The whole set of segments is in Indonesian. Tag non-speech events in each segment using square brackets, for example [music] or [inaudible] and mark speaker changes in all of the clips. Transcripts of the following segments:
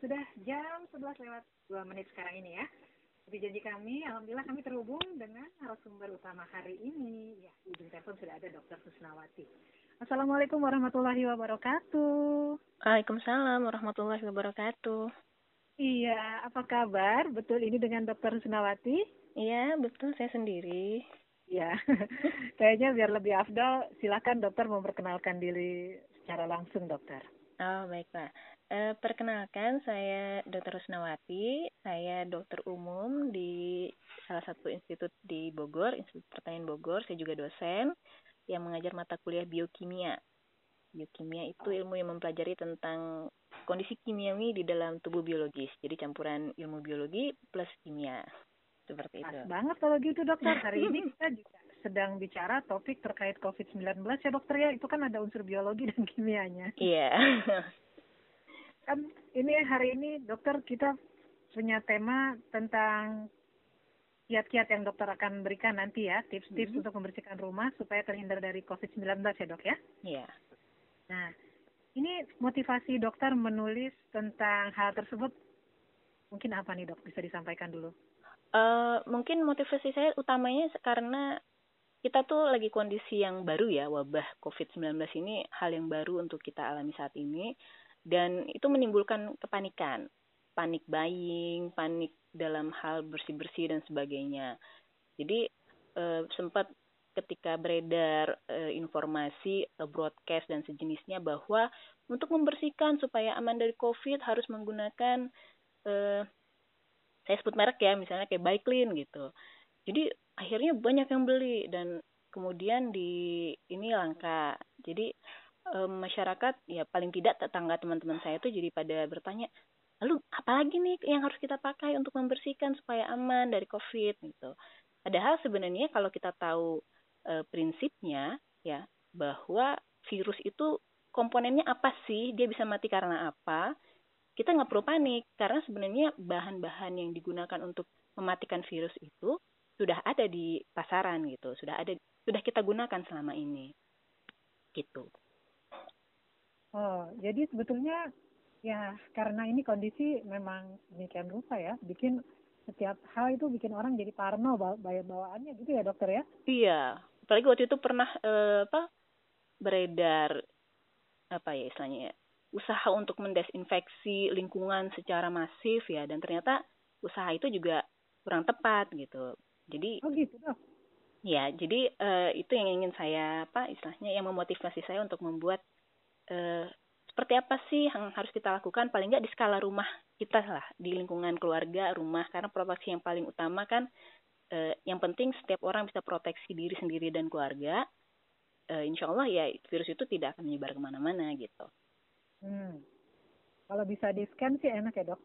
Speaker 1: Sudah jam 11 lewat 2 menit sekarang ini ya. Seperti janji kami, Alhamdulillah kami terhubung dengan narasumber utama hari ini. Ya, di ujung telepon sudah ada Dr. Susnawati. Assalamualaikum warahmatullahi wabarakatuh.
Speaker 2: Waalaikumsalam warahmatullahi wabarakatuh.
Speaker 1: Iya, apa kabar? Betul ini dengan Dr. Susnawati?
Speaker 2: Iya, betul saya sendiri.
Speaker 1: Ya, [laughs] kayaknya biar lebih afdal, silakan dokter memperkenalkan diri secara langsung, dokter.
Speaker 2: Oh, baiklah. E, perkenalkan, saya Dr. Rusnawati. Saya dokter umum di salah satu institut di Bogor, Institut Pertanian Bogor. Saya juga dosen yang mengajar mata kuliah biokimia. Biokimia itu ilmu yang mempelajari tentang kondisi kimiawi di dalam tubuh biologis. Jadi campuran ilmu biologi plus kimia. Seperti
Speaker 1: Pas
Speaker 2: itu.
Speaker 1: banget kalau gitu, dokter. Hari ini kita juga sedang bicara topik terkait COVID-19 ya, dokter ya. Itu kan ada unsur biologi dan kimianya.
Speaker 2: Iya. [laughs]
Speaker 1: kan ini hari ini dokter kita punya tema tentang kiat-kiat yang dokter akan berikan nanti ya tips-tips
Speaker 2: Mhm.
Speaker 1: untuk membersihkan rumah supaya terhindar dari COVID-19 ya dok ya.
Speaker 2: Iya.
Speaker 1: Nah ini motivasi dokter menulis tentang hal tersebut mungkin apa nih dok bisa disampaikan dulu?
Speaker 2: Eh, mungkin motivasi saya utamanya karena kita tuh lagi kondisi yang baru ya, wabah COVID-19 ini hal yang baru untuk kita alami saat ini dan itu menimbulkan kepanikan, panik buying, panik dalam hal bersih-bersih dan sebagainya. Jadi eh, sempat ketika beredar eh, informasi eh, broadcast dan sejenisnya bahwa untuk membersihkan supaya aman dari COVID harus menggunakan eh, saya sebut merek ya misalnya kayak Baiklin gitu. Jadi akhirnya banyak yang beli dan kemudian di ini langka. Jadi e, masyarakat ya paling tidak tetangga teman-teman saya tuh jadi pada bertanya lalu apalagi nih yang harus kita pakai untuk membersihkan supaya aman dari covid gitu padahal sebenarnya kalau kita tahu e, prinsipnya ya bahwa virus itu komponennya apa sih dia bisa mati karena apa kita nggak perlu panik karena sebenarnya bahan-bahan yang digunakan untuk mematikan virus itu sudah ada di pasaran gitu, sudah ada sudah kita gunakan selama ini. Gitu.
Speaker 1: Oh jadi sebetulnya ya karena ini kondisi memang demikian rupa ya bikin setiap hal itu bikin orang jadi parno bawa bawaannya gitu ya dokter ya?
Speaker 2: Iya, apalagi waktu itu pernah eh, apa beredar apa ya istilahnya ya usaha untuk mendesinfeksi lingkungan secara masif ya dan ternyata usaha itu juga kurang tepat gitu. Jadi
Speaker 1: Oh gitu dok?
Speaker 2: ya jadi eh, itu yang ingin saya apa istilahnya yang memotivasi saya untuk membuat eh, seperti apa sih yang harus kita lakukan paling nggak di skala rumah kita lah di lingkungan keluarga rumah karena proteksi yang paling utama kan eh, yang penting setiap orang bisa proteksi diri sendiri dan keluarga eh, insya Allah ya virus itu tidak akan menyebar ke mana-mana gitu.
Speaker 1: Hmm. Kalau bisa di scan sih enak ya dok.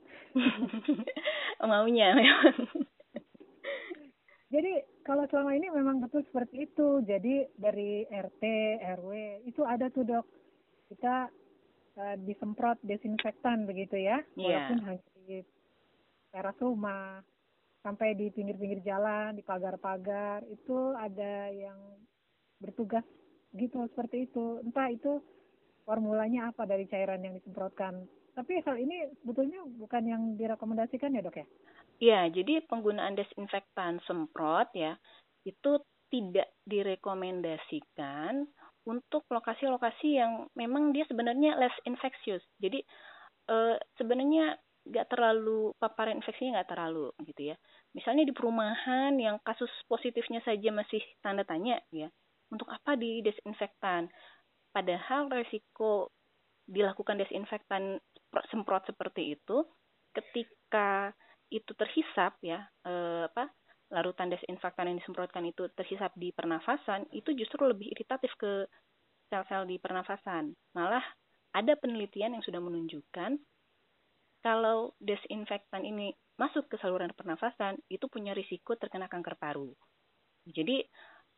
Speaker 1: [laughs]
Speaker 2: Maunya memang. [laughs]
Speaker 1: Jadi kalau selama ini memang betul seperti itu. Jadi dari RT, RW itu ada tuh dok. Kita uh, disemprot desinfektan begitu ya. Walaupun hanya di teras rumah, sampai di pinggir-pinggir jalan, di pagar-pagar itu ada yang bertugas gitu seperti itu. Entah itu formulanya apa dari cairan yang disemprotkan. Tapi hal ini sebetulnya bukan yang direkomendasikan ya dok ya?
Speaker 2: Ya, jadi penggunaan desinfektan semprot ya itu tidak direkomendasikan untuk lokasi-lokasi yang memang dia sebenarnya less infectious. Jadi eh, sebenarnya nggak terlalu paparan infeksinya nggak terlalu gitu ya. Misalnya di perumahan yang kasus positifnya saja masih tanda tanya ya, untuk apa di desinfektan? Padahal resiko dilakukan desinfektan semprot seperti itu ketika itu terhisap ya eh, apa larutan desinfektan yang disemprotkan itu terhisap di pernafasan itu justru lebih iritatif ke sel-sel di pernafasan. Malah ada penelitian yang sudah menunjukkan kalau desinfektan ini masuk ke saluran pernafasan itu punya risiko terkena kanker paru. Jadi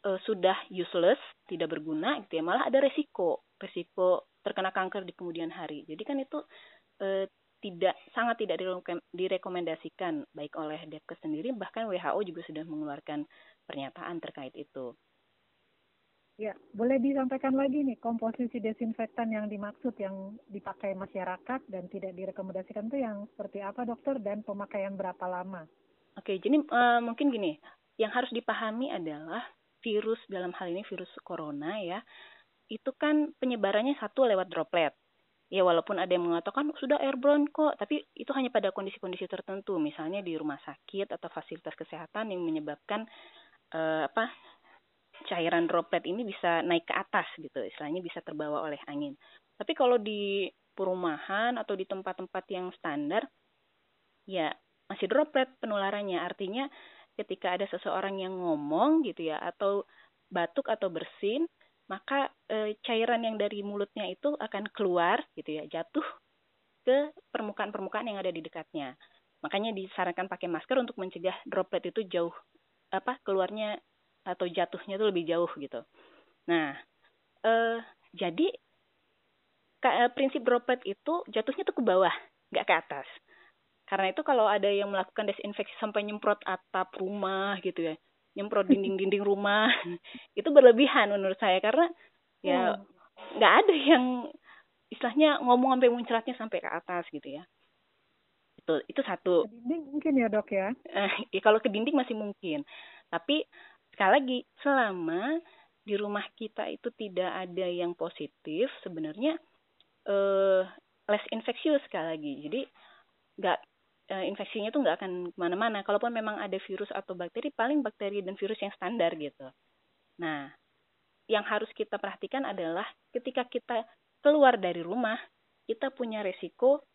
Speaker 2: eh, sudah useless tidak berguna gitu ya malah ada resiko resiko terkena kanker di kemudian hari. Jadi kan itu eh, tidak sangat tidak direkomendasikan baik oleh Depkes sendiri bahkan WHO juga sudah mengeluarkan pernyataan terkait itu.
Speaker 1: Ya, boleh disampaikan lagi nih komposisi desinfektan yang dimaksud yang dipakai masyarakat dan tidak direkomendasikan itu yang seperti apa dokter dan pemakaian berapa lama?
Speaker 2: Oke, jadi uh, mungkin gini, yang harus dipahami adalah virus dalam hal ini virus corona ya, itu kan penyebarannya satu lewat droplet. Ya walaupun ada yang mengatakan sudah airborne kok, tapi itu hanya pada kondisi-kondisi tertentu, misalnya di rumah sakit atau fasilitas kesehatan yang menyebabkan uh, apa cairan droplet ini bisa naik ke atas gitu, istilahnya bisa terbawa oleh angin. Tapi kalau di perumahan atau di tempat-tempat yang standar, ya masih droplet penularannya. Artinya ketika ada seseorang yang ngomong gitu ya, atau batuk atau bersin, maka e, cairan yang dari mulutnya itu akan keluar gitu ya, jatuh ke permukaan-permukaan yang ada di dekatnya. Makanya disarankan pakai masker untuk mencegah droplet itu jauh apa keluarnya atau jatuhnya itu lebih jauh gitu. Nah, eh, jadi eh, prinsip droplet itu jatuhnya tuh ke bawah, nggak ke atas. Karena itu kalau ada yang melakukan desinfeksi sampai nyemprot atap rumah gitu ya, nyemprot dinding-dinding rumah, [laughs] itu berlebihan menurut saya karena ya hmm. nggak ada yang istilahnya ngomong sampai muncratnya sampai ke atas gitu ya. Itu itu satu.
Speaker 1: Ke dinding mungkin ya dok ya?
Speaker 2: Eh, ya kalau ke dinding masih mungkin, tapi sekali lagi selama di rumah kita itu tidak ada yang positif sebenarnya eh, less infectious sekali lagi jadi nggak infeksinya tuh nggak akan ke mana-mana kalaupun memang ada virus atau bakteri paling bakteri dan virus yang standar gitu nah yang harus kita perhatikan adalah ketika kita keluar dari rumah kita punya resiko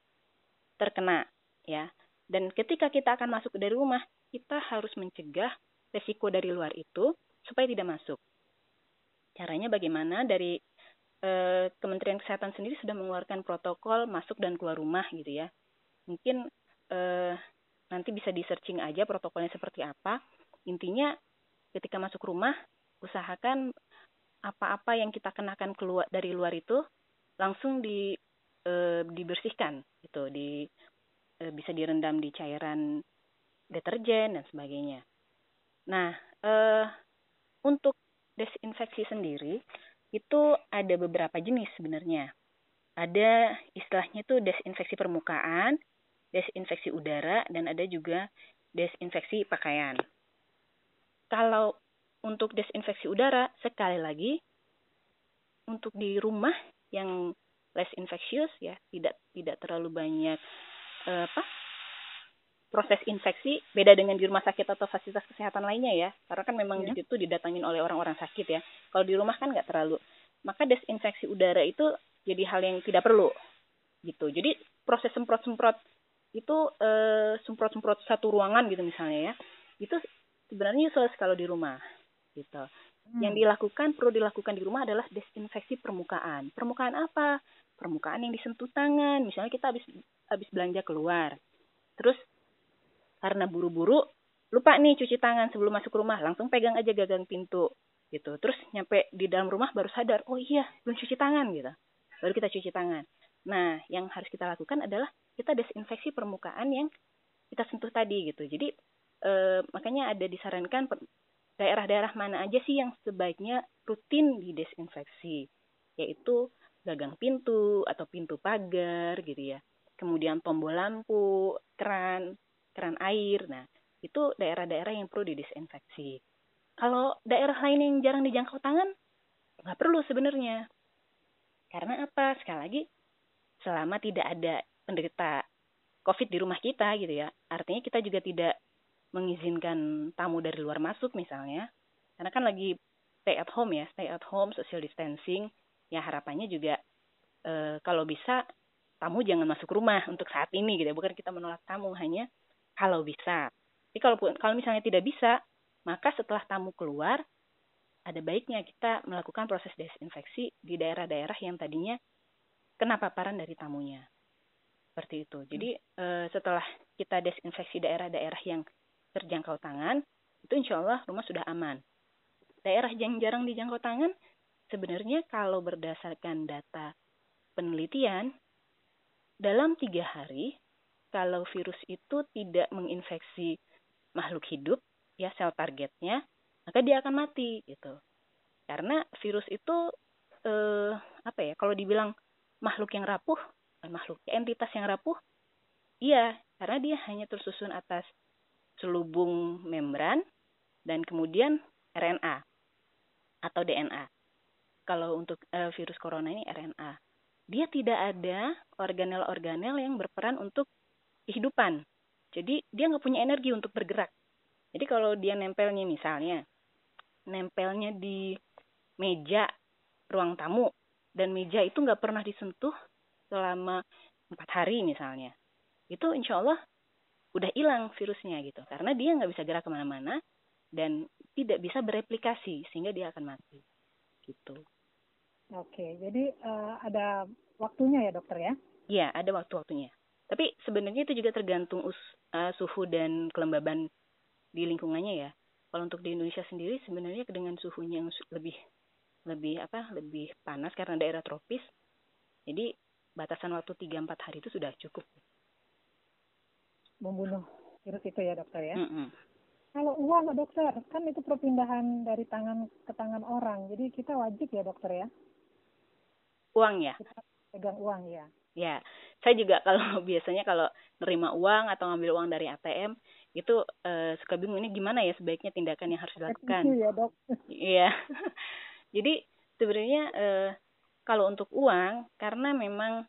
Speaker 2: terkena ya dan ketika kita akan masuk dari rumah kita harus mencegah resiko dari luar itu supaya tidak masuk. Caranya bagaimana? Dari eh, Kementerian Kesehatan sendiri sudah mengeluarkan protokol masuk dan keluar rumah gitu ya. Mungkin eh, nanti bisa di searching aja protokolnya seperti apa. Intinya ketika masuk rumah usahakan apa-apa yang kita kenakan keluar dari luar itu langsung di e, dibersihkan gitu di e, bisa direndam di cairan deterjen dan sebagainya Nah, eh, untuk desinfeksi sendiri itu ada beberapa jenis sebenarnya. Ada istilahnya itu desinfeksi permukaan, desinfeksi udara, dan ada juga desinfeksi pakaian. Kalau untuk desinfeksi udara, sekali lagi, untuk di rumah yang less infectious ya, tidak tidak terlalu banyak eh, apa proses infeksi beda dengan di rumah sakit atau fasilitas kesehatan lainnya ya karena kan memang yeah. di situ didatangin oleh orang-orang sakit ya kalau di rumah kan nggak terlalu maka desinfeksi udara itu jadi hal yang tidak perlu gitu jadi proses semprot-semprot itu eh, semprot-semprot satu ruangan gitu misalnya ya itu sebenarnya useless kalau di rumah gitu. Hmm. yang dilakukan perlu dilakukan di rumah adalah desinfeksi permukaan. Permukaan apa? Permukaan yang disentuh tangan. Misalnya kita habis habis belanja keluar. Terus karena buru-buru lupa nih cuci tangan sebelum masuk rumah. Langsung pegang aja gagang pintu gitu. Terus nyampe di dalam rumah baru sadar oh iya belum cuci tangan gitu. Baru kita cuci tangan. Nah yang harus kita lakukan adalah kita desinfeksi permukaan yang kita sentuh tadi gitu jadi e, makanya ada disarankan daerah-daerah mana aja sih yang sebaiknya rutin didesinfeksi yaitu gagang pintu atau pintu pagar gitu ya kemudian tombol lampu keran keran air. Nah, itu daerah-daerah yang perlu didisinfeksi. Kalau daerah lain yang jarang dijangkau tangan, nggak perlu sebenarnya. Karena apa? Sekali lagi, selama tidak ada penderita COVID di rumah kita gitu ya, artinya kita juga tidak mengizinkan tamu dari luar masuk misalnya. Karena kan lagi stay at home ya, stay at home, social distancing. Ya harapannya juga e, kalau bisa tamu jangan masuk rumah untuk saat ini gitu ya. Bukan kita menolak tamu, hanya kalau bisa. Tapi kalau kalau misalnya tidak bisa, maka setelah tamu keluar, ada baiknya kita melakukan proses desinfeksi di daerah-daerah yang tadinya kena paparan dari tamunya. Seperti itu. Jadi hmm. setelah kita desinfeksi daerah-daerah yang terjangkau tangan, itu insya Allah rumah sudah aman. Daerah yang jarang dijangkau tangan, sebenarnya kalau berdasarkan data penelitian, dalam tiga hari kalau virus itu tidak menginfeksi makhluk hidup, ya sel targetnya, maka dia akan mati gitu. Karena virus itu eh, apa ya? Kalau dibilang makhluk yang rapuh, makhluk entitas yang rapuh, iya, karena dia hanya tersusun atas selubung membran dan kemudian RNA atau DNA. Kalau untuk uh, virus corona ini RNA, dia tidak ada organel-organel yang berperan untuk kehidupan. Jadi dia nggak punya energi untuk bergerak. Jadi kalau dia nempelnya misalnya, nempelnya di meja ruang tamu dan meja itu nggak pernah disentuh selama empat hari misalnya, itu insya Allah udah hilang virusnya gitu. Karena dia nggak bisa gerak ke mana-mana dan tidak bisa bereplikasi sehingga dia akan mati gitu.
Speaker 1: Oke jadi uh, ada waktunya ya dokter ya?
Speaker 2: Iya ada waktu-waktunya. Tapi sebenarnya itu juga tergantung us, uh, suhu dan kelembaban di lingkungannya ya. Kalau untuk di Indonesia sendiri sebenarnya dengan suhunya yang lebih lebih apa lebih panas karena daerah tropis jadi batasan waktu 3-4 hari itu sudah cukup
Speaker 1: membunuh virus itu ya dokter ya.
Speaker 2: Mm -hmm.
Speaker 1: Kalau uang dokter, kan itu perpindahan dari tangan ke tangan orang, jadi kita wajib ya dokter ya.
Speaker 2: Uang ya?
Speaker 1: Kita pegang uang ya.
Speaker 2: Ya, saya juga [laughs] kalau biasanya kalau nerima uang atau ngambil uang dari ATM itu uh, suka bingung ini gimana ya sebaiknya tindakan yang harus dilakukan.
Speaker 1: Itu ya dok.
Speaker 2: Iya. [laughs] Jadi sebenarnya uh, kalau untuk uang karena memang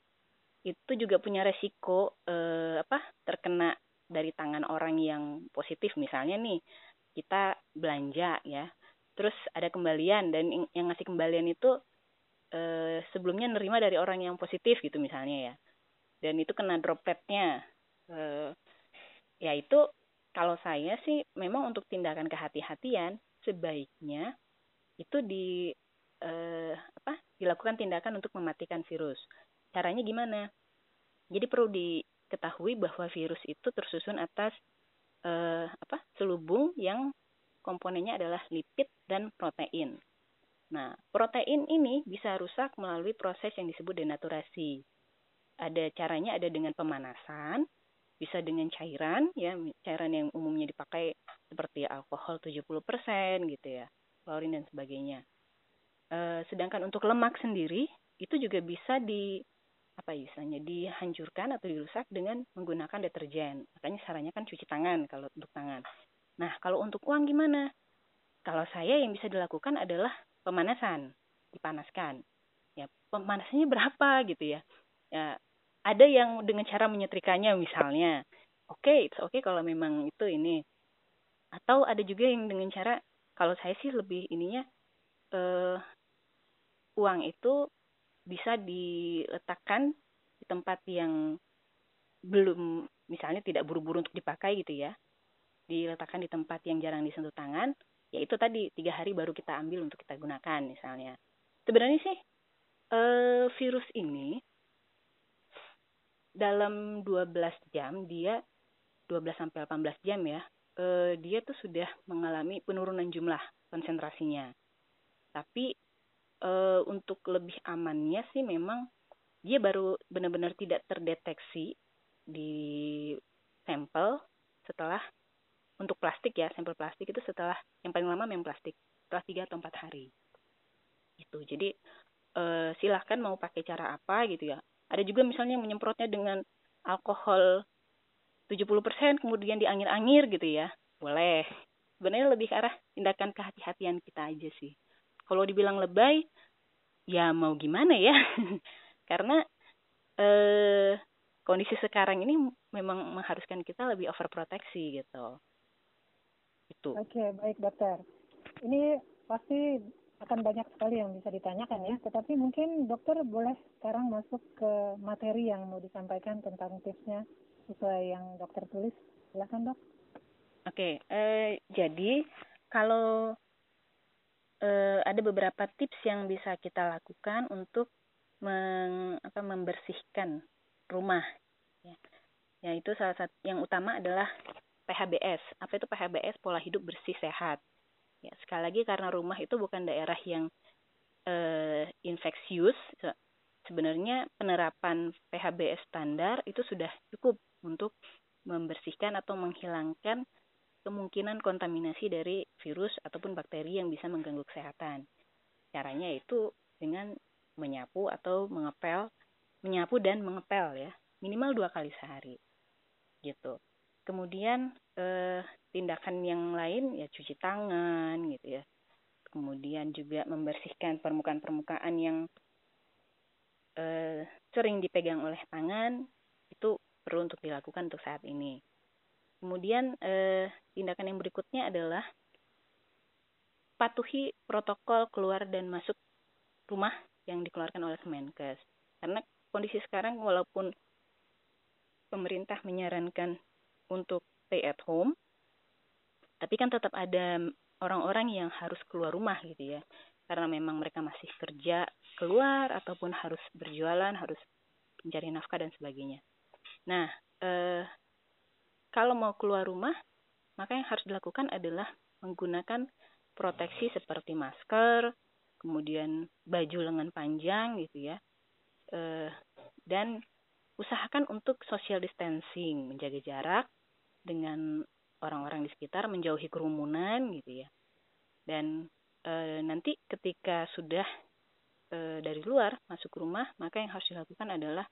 Speaker 2: itu juga punya resiko uh, apa terkena dari tangan orang yang positif. Misalnya nih kita belanja ya. Terus ada kembalian dan yang ngasih kembalian itu eh, sebelumnya nerima dari orang yang positif gitu misalnya ya. Dan itu kena dropletnya eh, ya itu kalau saya sih memang untuk tindakan kehati-hatian sebaiknya itu di eh, apa dilakukan tindakan untuk mematikan virus caranya gimana jadi perlu di diketahui bahwa virus itu tersusun atas eh, apa selubung yang komponennya adalah lipid dan protein. Nah, protein ini bisa rusak melalui proses yang disebut denaturasi. Ada caranya ada dengan pemanasan, bisa dengan cairan ya, cairan yang umumnya dipakai seperti alkohol 70% gitu ya, klorin dan sebagainya. E, sedangkan untuk lemak sendiri itu juga bisa di apa istilahnya dihancurkan atau dirusak dengan menggunakan deterjen. Makanya sarannya kan cuci tangan kalau untuk tangan. Nah, kalau untuk uang gimana? Kalau saya yang bisa dilakukan adalah pemanasan, dipanaskan. Ya, pemanasannya berapa gitu ya? Ya, ada yang dengan cara menyetrikanya misalnya. Oke, okay, it's okay kalau memang itu ini. Atau ada juga yang dengan cara kalau saya sih lebih ininya eh uang itu bisa diletakkan di tempat yang belum misalnya tidak buru-buru untuk dipakai gitu ya. Diletakkan di tempat yang jarang disentuh tangan ya itu tadi tiga hari baru kita ambil untuk kita gunakan misalnya. Sebenarnya sih e, virus ini dalam 12 jam dia 12 sampai 18 jam ya e, dia tuh sudah mengalami penurunan jumlah konsentrasinya. Tapi uh, untuk lebih amannya sih memang dia baru benar-benar tidak terdeteksi di sampel setelah untuk plastik ya sampel plastik itu setelah yang paling lama memang plastik setelah tiga atau empat hari. Itu jadi uh, silahkan mau pakai cara apa gitu ya. Ada juga misalnya menyemprotnya dengan alkohol 70% kemudian diangir-angir gitu ya. Boleh. Sebenarnya lebih ke arah tindakan kehati-hatian kita aja sih kalau dibilang lebay ya mau gimana ya? [laughs] Karena eh kondisi sekarang ini memang mengharuskan kita lebih overproteksi gitu.
Speaker 1: Itu. Oke okay, baik dokter. Ini pasti akan banyak sekali yang bisa ditanyakan ya. Tetapi mungkin dokter boleh sekarang masuk ke materi yang mau disampaikan tentang tipsnya sesuai yang dokter tulis. Silakan dok.
Speaker 2: Oke okay, eh, jadi kalau uh, ada beberapa tips yang bisa kita lakukan untuk meng, apa, membersihkan rumah. Ya. Yaitu salah satu yang utama adalah PHBS. Apa itu PHBS? Pola hidup bersih sehat. Ya, sekali lagi karena rumah itu bukan daerah yang uh, infeksius, sebenarnya penerapan PHBS standar itu sudah cukup untuk membersihkan atau menghilangkan kemungkinan kontaminasi dari virus ataupun bakteri yang bisa mengganggu kesehatan. caranya itu dengan menyapu atau mengepel, menyapu dan mengepel ya, minimal dua kali sehari, gitu. Kemudian eh, tindakan yang lain ya cuci tangan gitu ya. Kemudian juga membersihkan permukaan-permukaan yang eh, sering dipegang oleh tangan itu perlu untuk dilakukan untuk saat ini. Kemudian eh, tindakan yang berikutnya adalah patuhi protokol keluar dan masuk rumah yang dikeluarkan oleh Kemenkes. Karena kondisi sekarang walaupun pemerintah menyarankan untuk stay at home, tapi kan tetap ada orang-orang yang harus keluar rumah gitu ya. Karena memang mereka masih kerja keluar ataupun harus berjualan, harus mencari nafkah dan sebagainya. Nah, eh, kalau mau keluar rumah, maka yang harus dilakukan adalah menggunakan proteksi seperti masker, kemudian baju lengan panjang gitu ya, e, dan usahakan untuk social distancing, menjaga jarak dengan orang-orang di sekitar, menjauhi kerumunan gitu ya, dan e, nanti ketika sudah e, dari luar masuk rumah, maka yang harus dilakukan adalah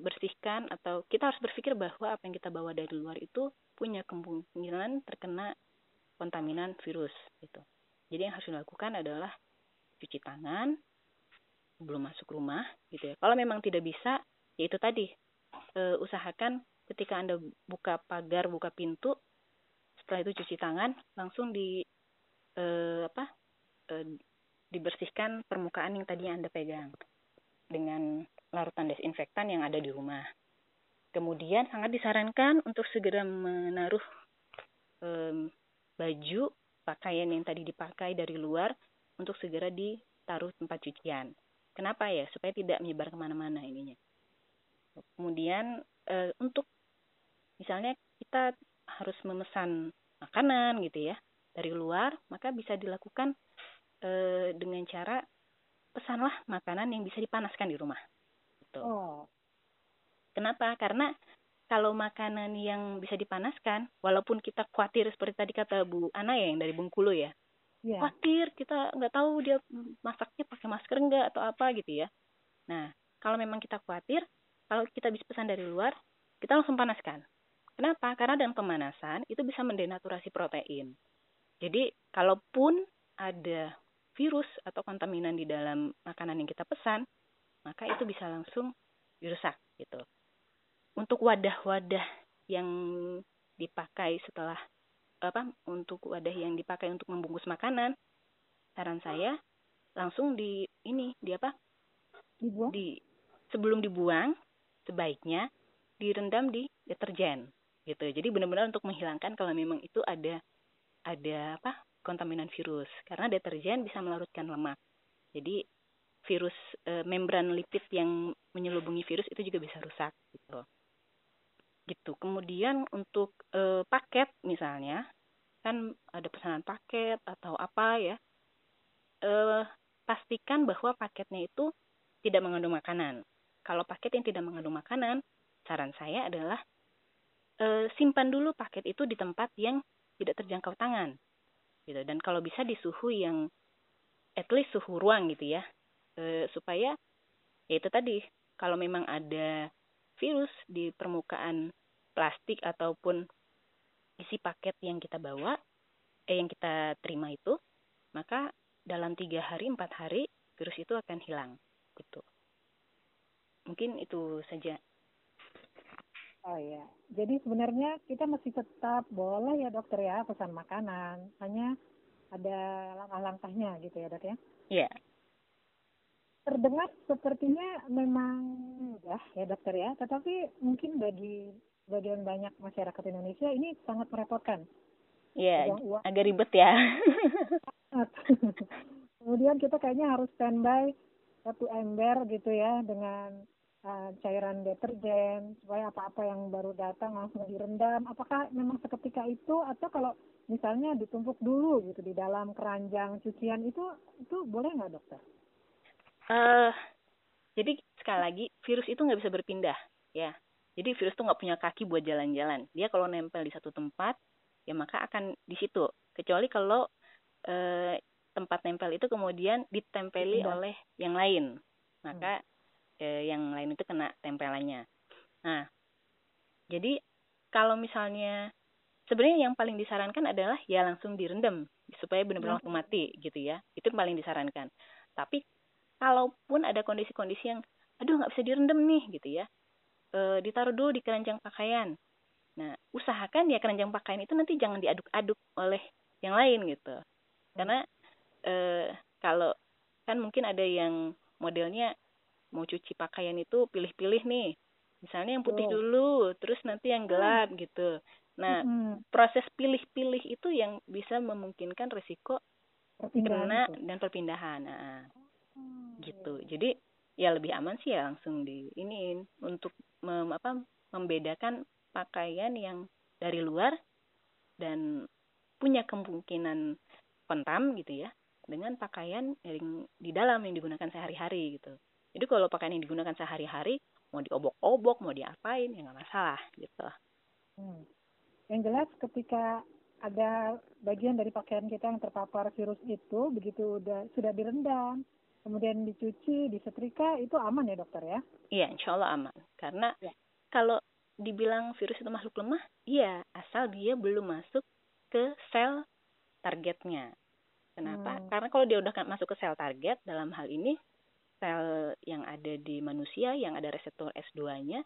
Speaker 2: bersihkan atau kita harus berpikir bahwa apa yang kita bawa dari luar itu punya kemungkinan terkena kontaminan virus gitu. Jadi yang harus dilakukan adalah cuci tangan sebelum masuk rumah gitu ya. Kalau memang tidak bisa, ya itu tadi e, usahakan ketika anda buka pagar, buka pintu, setelah itu cuci tangan, langsung di e, apa e, dibersihkan permukaan yang tadi anda pegang dengan larutan desinfektan yang ada di rumah. Kemudian sangat disarankan untuk segera menaruh baju pakaian yang tadi dipakai dari luar untuk segera ditaruh tempat cucian. Kenapa ya? Supaya tidak menyebar ke mana-mana ininya. Kemudian e, untuk misalnya kita harus memesan makanan gitu ya dari luar, maka bisa dilakukan e, dengan cara pesanlah makanan yang bisa dipanaskan di rumah. Gitu. Oh. Kenapa? Karena kalau makanan yang bisa dipanaskan, walaupun kita khawatir seperti tadi kata Bu Ana ya yang dari Bengkulu ya, yeah. khawatir kita nggak tahu dia masaknya pakai masker enggak atau apa gitu ya. Nah, kalau memang kita khawatir, kalau kita bisa pesan dari luar, kita langsung panaskan. Kenapa? Karena dengan pemanasan itu bisa mendenaturasi protein. Jadi, kalaupun ada virus atau kontaminan di dalam makanan yang kita pesan, maka itu bisa langsung dirusak gitu. Untuk wadah-wadah yang dipakai setelah apa untuk wadah yang dipakai untuk membungkus makanan saran saya langsung di ini di apa? Dibuang? Di sebelum dibuang sebaiknya direndam di deterjen gitu. Jadi benar-benar untuk menghilangkan kalau memang itu ada ada apa kontaminan virus. Karena deterjen bisa melarutkan lemak. Jadi virus e, membran lipid yang menyelubungi virus itu juga bisa rusak gitu gitu. Kemudian untuk e, paket misalnya kan ada pesanan paket atau apa ya, e, pastikan bahwa paketnya itu tidak mengandung makanan. Kalau paket yang tidak mengandung makanan, saran saya adalah e, simpan dulu paket itu di tempat yang tidak terjangkau tangan, gitu. Dan kalau bisa di suhu yang at least suhu ruang gitu ya, e, supaya ya itu tadi kalau memang ada virus di permukaan plastik ataupun isi paket yang kita bawa, eh yang kita terima itu, maka dalam tiga hari empat hari virus itu akan hilang, gitu. Mungkin itu saja.
Speaker 1: Oh ya, jadi sebenarnya kita masih tetap boleh ya dokter ya pesan makanan, hanya ada langkah-langkahnya gitu ya dok ya?
Speaker 2: Iya. Yeah
Speaker 1: terdengar sepertinya memang mudah ya dokter ya, tetapi mungkin bagi bagian banyak masyarakat Indonesia ini sangat merepotkan.
Speaker 2: Iya, yeah, agak ribet ya. [laughs]
Speaker 1: Kemudian kita kayaknya harus standby satu ember gitu ya dengan uh, cairan deterjen supaya apa-apa yang baru datang langsung direndam. Apakah memang seketika itu atau kalau misalnya ditumpuk dulu gitu di dalam keranjang cucian itu itu boleh nggak dokter?
Speaker 2: Uh, jadi sekali lagi virus itu nggak bisa berpindah, ya. Jadi virus itu nggak punya kaki buat jalan-jalan. Dia kalau nempel di satu tempat, ya maka akan di situ. Kecuali kalau uh, tempat nempel itu kemudian ditempeli
Speaker 1: Pindah.
Speaker 2: oleh yang lain maka eh, yang lain itu kena tempelannya nah jadi kalau misalnya sebenarnya yang paling disarankan adalah ya langsung direndam supaya benar-benar
Speaker 1: Ya.
Speaker 2: langsung mati gitu ya itu yang paling disarankan tapi kalaupun ada kondisi-kondisi yang aduh nggak bisa direndam nih gitu ya. E, ditaruh dulu di keranjang pakaian. Nah usahakan ya keranjang pakaian itu nanti jangan diaduk-aduk oleh yang lain gitu. Karena e, kalau kan mungkin ada yang modelnya mau cuci pakaian itu pilih-pilih nih. Misalnya yang putih
Speaker 1: Betul.
Speaker 2: dulu terus nanti yang gelap gitu. Nah
Speaker 1: Mm-mm.
Speaker 2: proses pilih-pilih itu yang bisa memungkinkan risiko
Speaker 1: Perpindahan
Speaker 2: kena
Speaker 1: itu.
Speaker 2: dan perpindahan nah,
Speaker 1: Hmm,
Speaker 2: gitu. jadi ya lebih aman sih ya langsung di iniin. Untuk mem, apa membedakan pakaian yang dari luar dan punya kemungkinan kontam gitu ya dengan pakaian yang di dalam yang digunakan sehari-hari gitu. Jadi kalau pakaian yang digunakan sehari-hari mau diobok-obok mau diapain ya nggak masalah gitu.
Speaker 1: Hmm. Yang jelas ketika ada bagian dari pakaian kita yang terpapar virus itu begitu udah sudah direndam, kemudian dicuci, disetrika itu aman ya dokter ya?
Speaker 2: Iya, insya Allah aman. Karena
Speaker 1: Ya.
Speaker 2: kalau dibilang virus itu makhluk lemah, iya, asal dia belum masuk ke sel targetnya. Kenapa?
Speaker 1: Hmm.
Speaker 2: Karena kalau dia udah masuk ke sel target, dalam hal ini sel yang ada di manusia, yang ada reseptor S2-nya,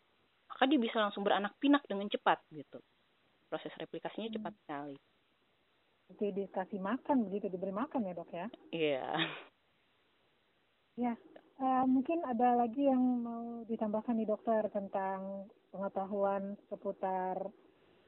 Speaker 2: maka dia bisa langsung beranak pinak dengan cepat gitu. Proses replikasinya cepat sekali.
Speaker 1: Seperti dikasih makan begitu diberi makan ya dok ya?
Speaker 2: Iya.
Speaker 1: Ya, eh, mungkin ada lagi yang mau ditambahkan nih dokter tentang pengetahuan seputar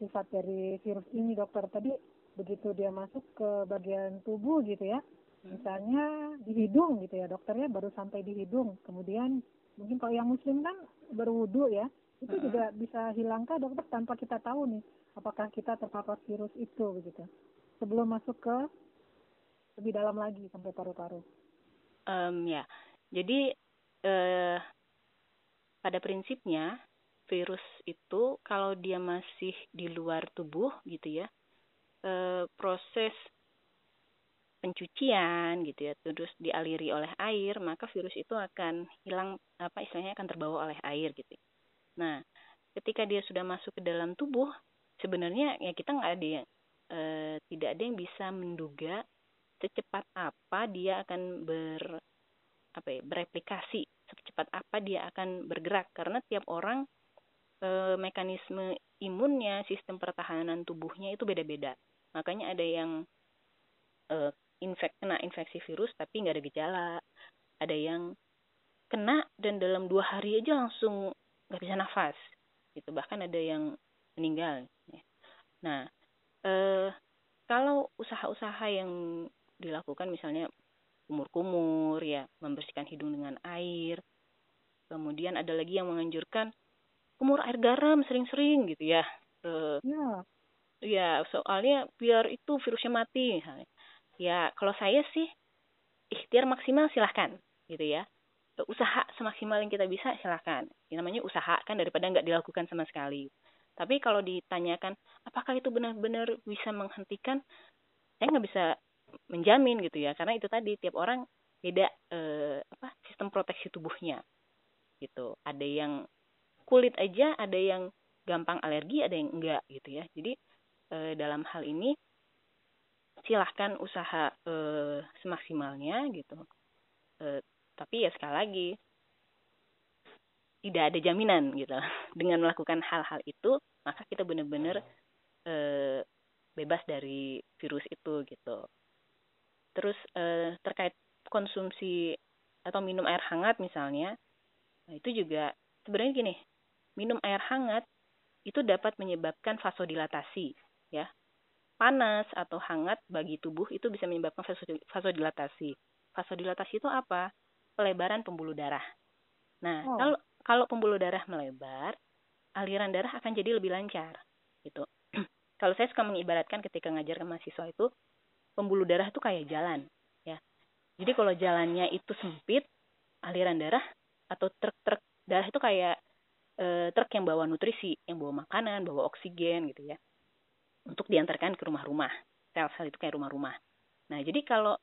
Speaker 1: sifat dari virus ini dokter. Tadi begitu dia masuk ke bagian tubuh gitu ya, misalnya di hidung gitu ya dokter ya, baru sampai di hidung. Kemudian mungkin kalau yang muslim kan berwudu ya, itu
Speaker 2: Mm-mm.
Speaker 1: juga bisa hilangkah dokter tanpa kita tahu nih apakah kita terpapar virus itu begitu. Sebelum masuk ke lebih dalam lagi sampai paru-paru.
Speaker 2: Em, ya, jadi eh, pada prinsipnya virus itu kalau dia masih di luar tubuh gitu ya, eh, proses pencucian gitu ya, terus dialiri oleh air, maka virus itu akan hilang apa istilahnya akan terbawa oleh air gitu. Nah, ketika dia sudah masuk ke dalam tubuh, sebenarnya ya kita nggak ada yang eh, tidak ada yang bisa menduga secepat apa dia akan ber apa ya bereplikasi secepat apa dia akan bergerak. Karena tiap orang e, mekanisme imunnya sistem pertahanan tubuhnya itu beda-beda. Makanya ada yang e, infek kena infeksi virus tapi nggak ada gejala. Ada yang kena dan dalam dua hari aja langsung nggak bisa nafas gitu. Bahkan ada yang meninggal ya. nah eh kalau usaha-usaha yang dilakukan misalnya kumur-kumur ya membersihkan hidung dengan air. Kemudian ada lagi yang menganjurkan kumur air garam sering-sering gitu ya. Eh,
Speaker 1: Ya,
Speaker 2: ya soalnya biar itu virusnya mati misalnya. ya kalau saya sih ikhtiar maksimal silahkan gitu ya. Usaha semaksimal yang kita bisa silahkan. Ini namanya usaha kan daripada nggak dilakukan sama sekali. Tapi kalau ditanyakan apakah itu benar-benar bisa menghentikan? Saya nggak bisa menjamin gitu ya. Karena itu tadi tiap orang beda eh, apa sistem proteksi tubuhnya. Gitu. Ada yang kulit aja ada yang gampang alergi ada yang enggak gitu ya. Jadi eh, dalam hal ini silahkan usaha eh, semaksimalnya gitu. Eh, tapi ya sekali lagi tidak ada jaminan gitu. [laughs] Dengan melakukan hal-hal itu maka kita benar-benar eh, bebas dari virus itu gitu terus eh, terkait konsumsi atau minum air hangat misalnya nah itu juga sebenarnya gini minum air hangat itu dapat menyebabkan vasodilatasi ya. Panas atau hangat bagi tubuh itu bisa menyebabkan vasodi- vasodilatasi. Vasodilatasi itu apa? Pelebaran pembuluh darah. Nah
Speaker 1: Oh.
Speaker 2: kalau kalau pembuluh darah melebar aliran darah akan jadi lebih lancar gitu. [clears throat] Kalau saya suka mengibaratkan ketika ngajar ke mahasiswa itu pembuluh darah itu kayak jalan ya jadi kalau jalannya itu sempit aliran darah atau truk-truk darah itu kayak eh, truk yang bawa nutrisi yang bawa makanan bawa oksigen gitu ya untuk diantarkan ke rumah-rumah sel-sel itu kayak rumah-rumah nah jadi kalau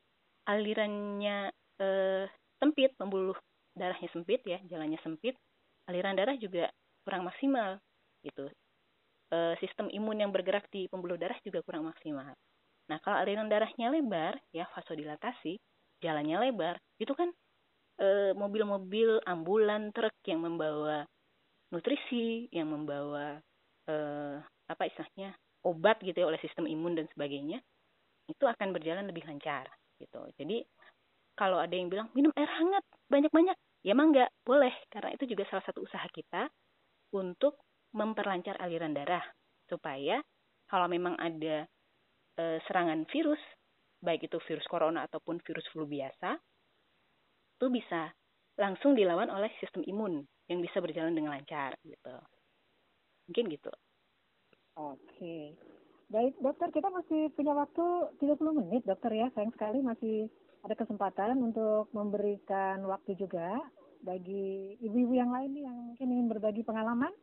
Speaker 2: alirannya eh, sempit, pembuluh darahnya sempit ya, jalannya sempit, aliran darah juga kurang maksimal gitu. E, sistem imun yang bergerak di pembuluh darah juga kurang maksimal. Nah, kalau aliran darahnya lebar, ya vasodilatasi, jalannya lebar, itu kan mobil mobil-mobil ambulan, truk yang membawa nutrisi, yang membawa e, apa istilahnya obat gitu ya oleh sistem imun dan sebagainya, itu akan berjalan lebih lancar gitu. Jadi kalau ada yang bilang minum air hangat banyak-banyak, ya emang enggak boleh karena itu juga salah satu usaha kita untuk memperlancar aliran darah supaya kalau memang ada e, serangan virus baik itu virus corona ataupun virus flu biasa itu bisa langsung dilawan oleh sistem imun yang bisa berjalan dengan lancar gitu mungkin gitu
Speaker 1: oke baik dokter kita masih punya waktu 30 menit dokter ya sayang sekali masih ada kesempatan untuk memberikan waktu juga bagi ibu-ibu yang lain nih yang mungkin ingin berbagi pengalaman.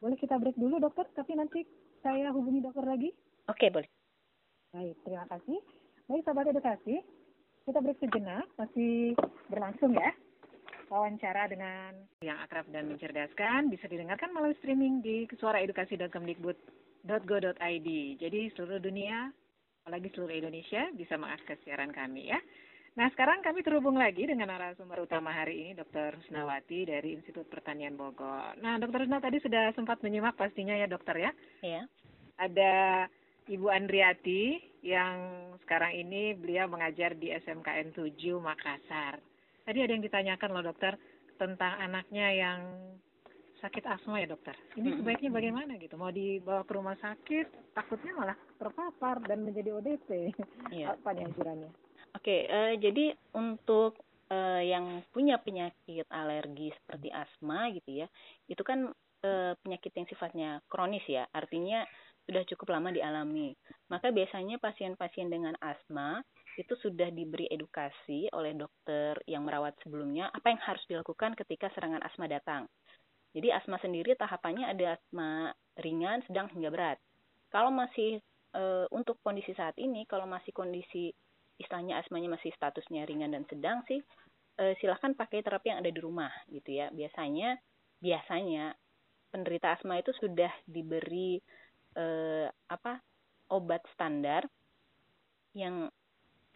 Speaker 1: Boleh kita break dulu dokter, tapi nanti saya hubungi dokter lagi.
Speaker 2: Oke, boleh.
Speaker 1: Baik, terima kasih. Baik, sahabat edukasi, kita break sejenak, masih berlangsung ya. Wawancara dengan yang akrab dan mencerdaskan bisa didengarkan melalui streaming di suaraedukasi.kemdikbud.go.id. Jadi seluruh dunia, apalagi seluruh Indonesia bisa mengakses siaran kami ya. Nah, sekarang kami terhubung lagi dengan narasumber utama hari ini, Dr. Husnawati dari Institut Pertanian Bogor. Nah, Dr. Husna tadi sudah sempat menyimak pastinya ya, dokter ya?
Speaker 2: Iya.
Speaker 1: Ada Ibu Andriati yang sekarang ini beliau mengajar di SMKN 7 Makassar. Tadi ada yang ditanyakan loh, dokter, tentang anaknya yang sakit asma ya, dokter. Ini sebaiknya bagaimana gitu? Mau dibawa ke rumah sakit, takutnya malah terpapar dan menjadi ODP. Iya. Apa nih anjurannya?
Speaker 2: Oke, uh, jadi untuk uh, yang punya penyakit alergi seperti asma gitu ya, itu kan uh, penyakit yang sifatnya kronis ya, artinya sudah cukup lama dialami. Maka biasanya pasien-pasien dengan asma itu sudah diberi edukasi oleh dokter yang merawat sebelumnya apa yang harus dilakukan ketika serangan asma datang. Jadi asma sendiri tahapannya ada asma ringan, sedang hingga berat. Kalau masih e, untuk kondisi saat ini, kalau masih kondisi istilahnya asmanya masih statusnya ringan dan sedang sih e, silahkan pakai terapi yang ada di rumah gitu ya biasanya biasanya penderita asma itu sudah diberi e, apa obat standar yang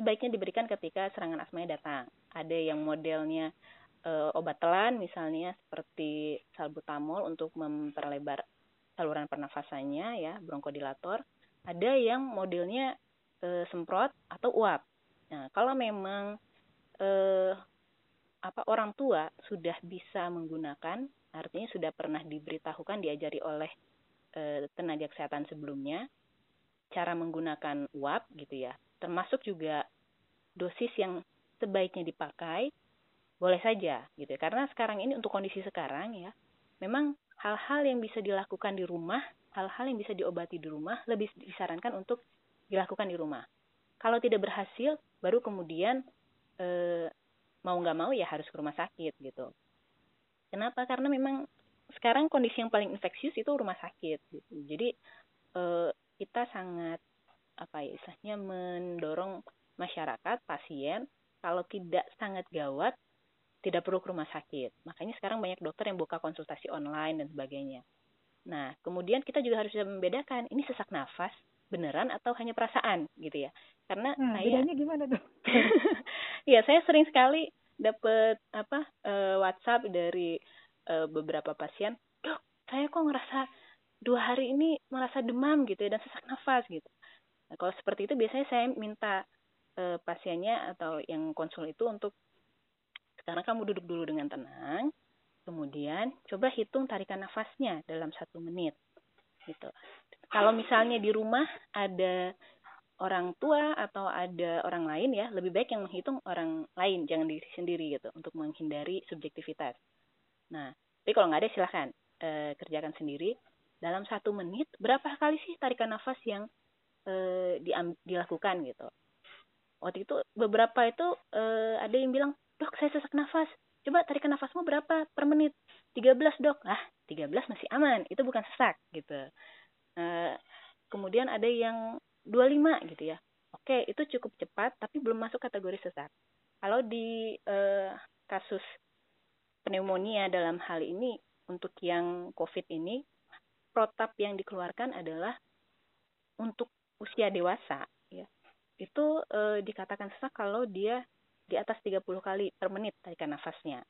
Speaker 2: sebaiknya diberikan ketika serangan asmanya datang. Ada yang modelnya e, obat telan misalnya seperti salbutamol untuk memperlebar saluran pernafasannya ya bronkodilator. Ada yang modelnya e, semprot atau uap. Nah, kalau memang eh, apa orang tua sudah bisa menggunakan, artinya sudah pernah diberitahukan, diajari oleh eh, tenaga kesehatan sebelumnya, cara menggunakan uap gitu ya, termasuk juga dosis yang sebaiknya dipakai, boleh saja gitu ya. Karena sekarang ini untuk kondisi sekarang ya, memang hal-hal yang bisa dilakukan di rumah, hal-hal yang bisa diobati di rumah lebih disarankan untuk dilakukan di rumah. Kalau tidak berhasil, baru kemudian e, mau nggak mau ya harus ke rumah sakit gitu. Kenapa? Karena memang sekarang kondisi yang paling infeksius itu rumah sakit gitu. Jadi e, kita sangat apa ya istilahnya mendorong masyarakat pasien kalau tidak sangat gawat tidak perlu ke rumah sakit. Makanya sekarang banyak dokter yang buka konsultasi online dan sebagainya. Nah, kemudian kita juga harus bisa membedakan ini sesak nafas beneran atau hanya perasaan gitu ya karena
Speaker 1: nah, saya bedanya gimana dok [laughs]
Speaker 2: ya saya sering sekali dapat apa uh, WhatsApp dari uh, beberapa pasien dok saya kok ngerasa dua hari ini merasa demam gitu ya dan sesak nafas gitu. Nah, kalau seperti itu biasanya saya minta uh, pasiennya atau yang konsul itu untuk sekarang kamu duduk dulu dengan tenang kemudian coba hitung tarikan nafasnya dalam satu menit gitu. Kalau misalnya di rumah ada orang tua atau ada orang lain ya lebih baik yang menghitung orang lain jangan diri sendiri gitu untuk menghindari subjektivitas nah tapi kalau nggak ada silahkan e, kerjakan sendiri. Dalam satu menit berapa kali sih tarikan nafas yang e, dilakukan gitu? Waktu itu beberapa itu e, ada yang bilang dok saya sesak nafas. Coba tarikan nafasmu berapa per menit? 13 dok. Ah 13 masih aman. Itu bukan sesak gitu. Uh, kemudian ada yang 25 gitu ya. Oke, itu cukup cepat, tapi belum masuk kategori sesak. Kalau di eh, kasus pneumonia dalam hal ini, untuk yang COVID ini, protap yang dikeluarkan adalah untuk usia dewasa, ya. Itu eh, dikatakan sesak kalau dia di atas 30 kali per menit tarikan nafasnya.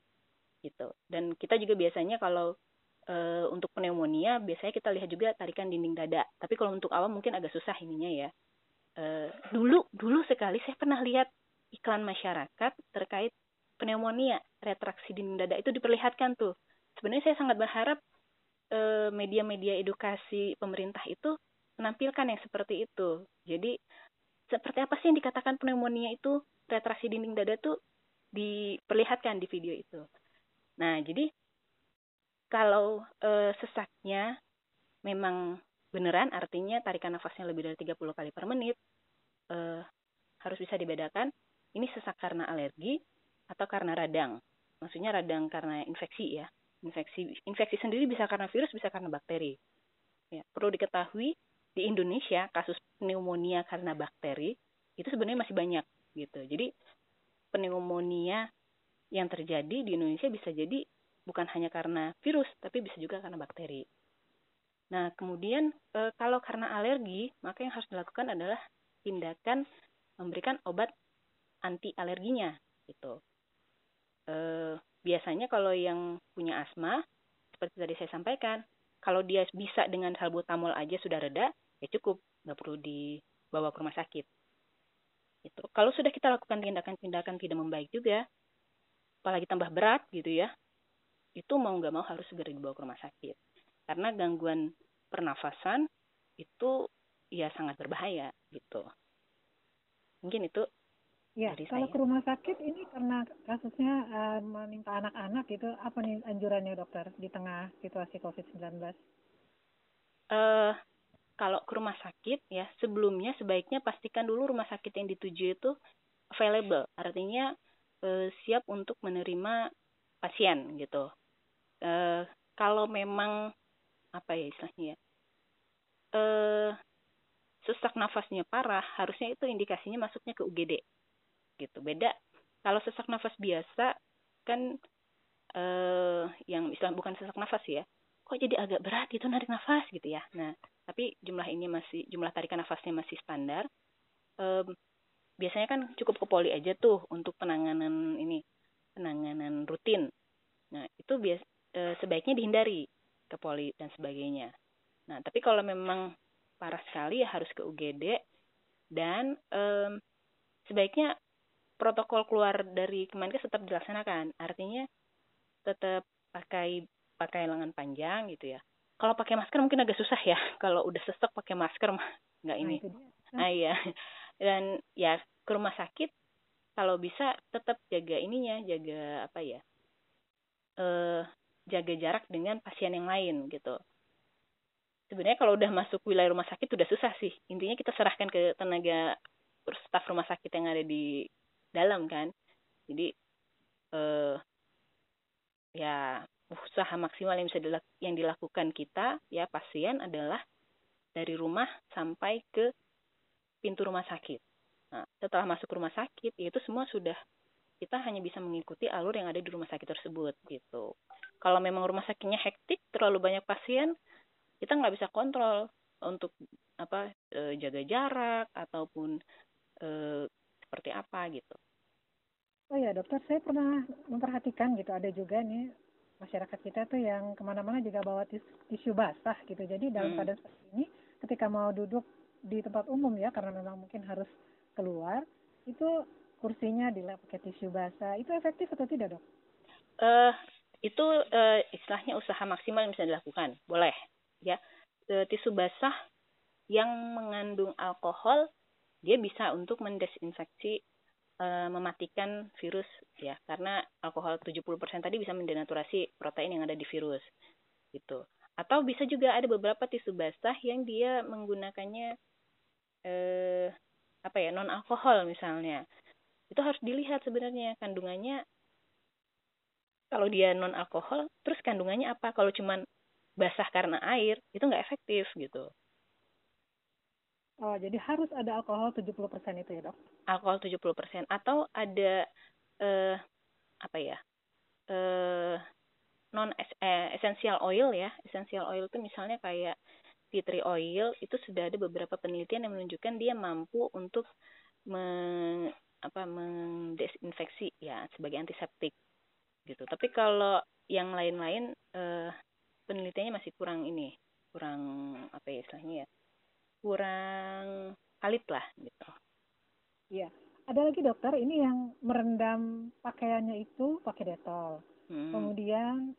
Speaker 2: Gitu. Dan kita juga biasanya kalau e, untuk pneumonia biasanya kita lihat juga tarikan dinding dada. Tapi kalau untuk awam mungkin agak susah ininya ya uh, dulu dulu sekali saya pernah lihat iklan masyarakat terkait pneumonia retraksi dinding dada itu diperlihatkan tuh. Sebenarnya saya sangat berharap media media-media edukasi pemerintah itu menampilkan yang seperti itu. Jadi seperti apa sih yang dikatakan pneumonia itu retraksi dinding dada tuh diperlihatkan di video itu? Nah jadi kalau e, sesaknya memang beneran artinya tarikan nafasnya lebih dari 30 kali per menit eh, harus bisa dibedakan ini sesak karena alergi atau karena radang. Maksudnya radang karena infeksi ya. Infeksi infeksi sendiri bisa karena virus bisa karena bakteri. Ya perlu diketahui di Indonesia kasus pneumonia karena bakteri itu sebenarnya masih banyak gitu. Jadi pneumonia yang terjadi di Indonesia bisa jadi bukan hanya karena virus tapi bisa juga karena bakteri. Nah, kemudian e, kalau karena alergi, maka yang harus dilakukan adalah tindakan memberikan obat anti alerginya gitu. E, biasanya kalau yang punya asma, seperti tadi saya sampaikan, kalau dia bisa dengan salbutamol aja sudah reda, ya cukup, nggak perlu dibawa ke rumah sakit. Itu. Kalau sudah kita lakukan tindakan-tindakan tidak membaik juga, apalagi tambah berat gitu ya, itu mau nggak mau harus segera dibawa ke rumah sakit karena gangguan pernafasan itu ya sangat berbahaya gitu. Mungkin itu
Speaker 1: Ya,
Speaker 2: dari
Speaker 1: kalau
Speaker 2: saya.
Speaker 1: ke rumah sakit ini karena kasusnya uh, menimpa anak-anak itu apa nih anjurannya dokter di tengah situasi COVID-19?
Speaker 2: Uh, kalau ke rumah sakit ya sebelumnya sebaiknya pastikan dulu rumah sakit yang dituju itu available, artinya uh, siap untuk menerima pasien gitu. Uh, kalau memang apa ya istilahnya ya eh sesak nafasnya parah harusnya itu indikasinya masuknya ke UGD gitu. Beda kalau sesak nafas biasa kan eh yang istilah bukan sesak nafas ya kok jadi agak berat itu narik nafas gitu ya. Nah tapi jumlah ini masih jumlah tarikan nafasnya masih standar. Eh, biasanya kan cukup ke poli aja tuh untuk penanganan ini penanganan rutin. Nah itu bias e, sebaiknya dihindari ke poli dan sebagainya. Nah, tapi kalau memang parah sekali ya harus ke UGD dan um, sebaiknya protokol keluar dari Kemenkes tetap dilaksanakan. Artinya tetap pakai pakai lengan panjang gitu ya. Kalau pakai masker mungkin agak susah ya. [laughs] Kalau udah sesek pakai masker mah nggak ini. Nah, iya. Dan ya ke rumah sakit kalau bisa tetap jaga ininya, jaga apa ya? Eh jaga jarak dengan pasien yang lain gitu. Sebenarnya kalau udah masuk wilayah rumah sakit udah susah sih. Intinya kita serahkan ke tenaga staf rumah sakit yang ada di dalam kan. Jadi eh ya usaha maksimal yang bisa dilak yang dilakukan kita ya pasien adalah dari rumah sampai ke pintu rumah sakit. Nah, setelah masuk rumah sakit, itu semua sudah kita hanya bisa mengikuti alur yang ada di rumah sakit tersebut gitu. Kalau memang rumah sakitnya hektik, terlalu banyak pasien, kita nggak bisa kontrol untuk apa e, jaga jarak ataupun e, seperti apa gitu.
Speaker 1: Oh ya dokter, saya pernah memperhatikan gitu ada juga nih masyarakat kita tuh yang ke mana-mana juga bawa tis tisu basah gitu. Jadi dalam hmm. keadaan seperti ini, ketika mau duduk di tempat umum ya karena memang mungkin harus keluar, itu kursinya dipakai tisu basah. Itu efektif atau tidak dok?
Speaker 2: Uh, itu uh, istilahnya usaha maksimal yang bisa dilakukan boleh ya e, tisu basah yang mengandung alkohol dia bisa untuk mendesinfeksi e, mematikan virus ya. Karena alkohol 70% tadi bisa mendenaturasi protein yang ada di virus gitu. Atau bisa juga ada beberapa tisu basah yang dia menggunakannya eh apa ya non alkohol misalnya. Itu harus dilihat sebenarnya kandungannya kalau dia non alkohol terus kandungannya apa? Kalau cuman basah karena air itu nggak efektif gitu
Speaker 1: Oh, jadi harus ada alkohol 70% itu ya, Dok?
Speaker 2: Alkohol 70% atau ada eh apa ya? eh non eh, essential oil ya. Essential oil itu misalnya kayak tea tree oil itu sudah ada beberapa penelitian yang menunjukkan dia mampu untuk meng, apa mendesinfeksi ya sebagai antiseptik gitu. Tapi kalau yang lain-lain eh, penelitiannya masih kurang ini, kurang apa ya istilahnya ya? Kurang valid lah gitu.
Speaker 1: Iya. Ada lagi dokter, ini yang merendam pakaiannya itu pakai detol. Hmm. Kemudian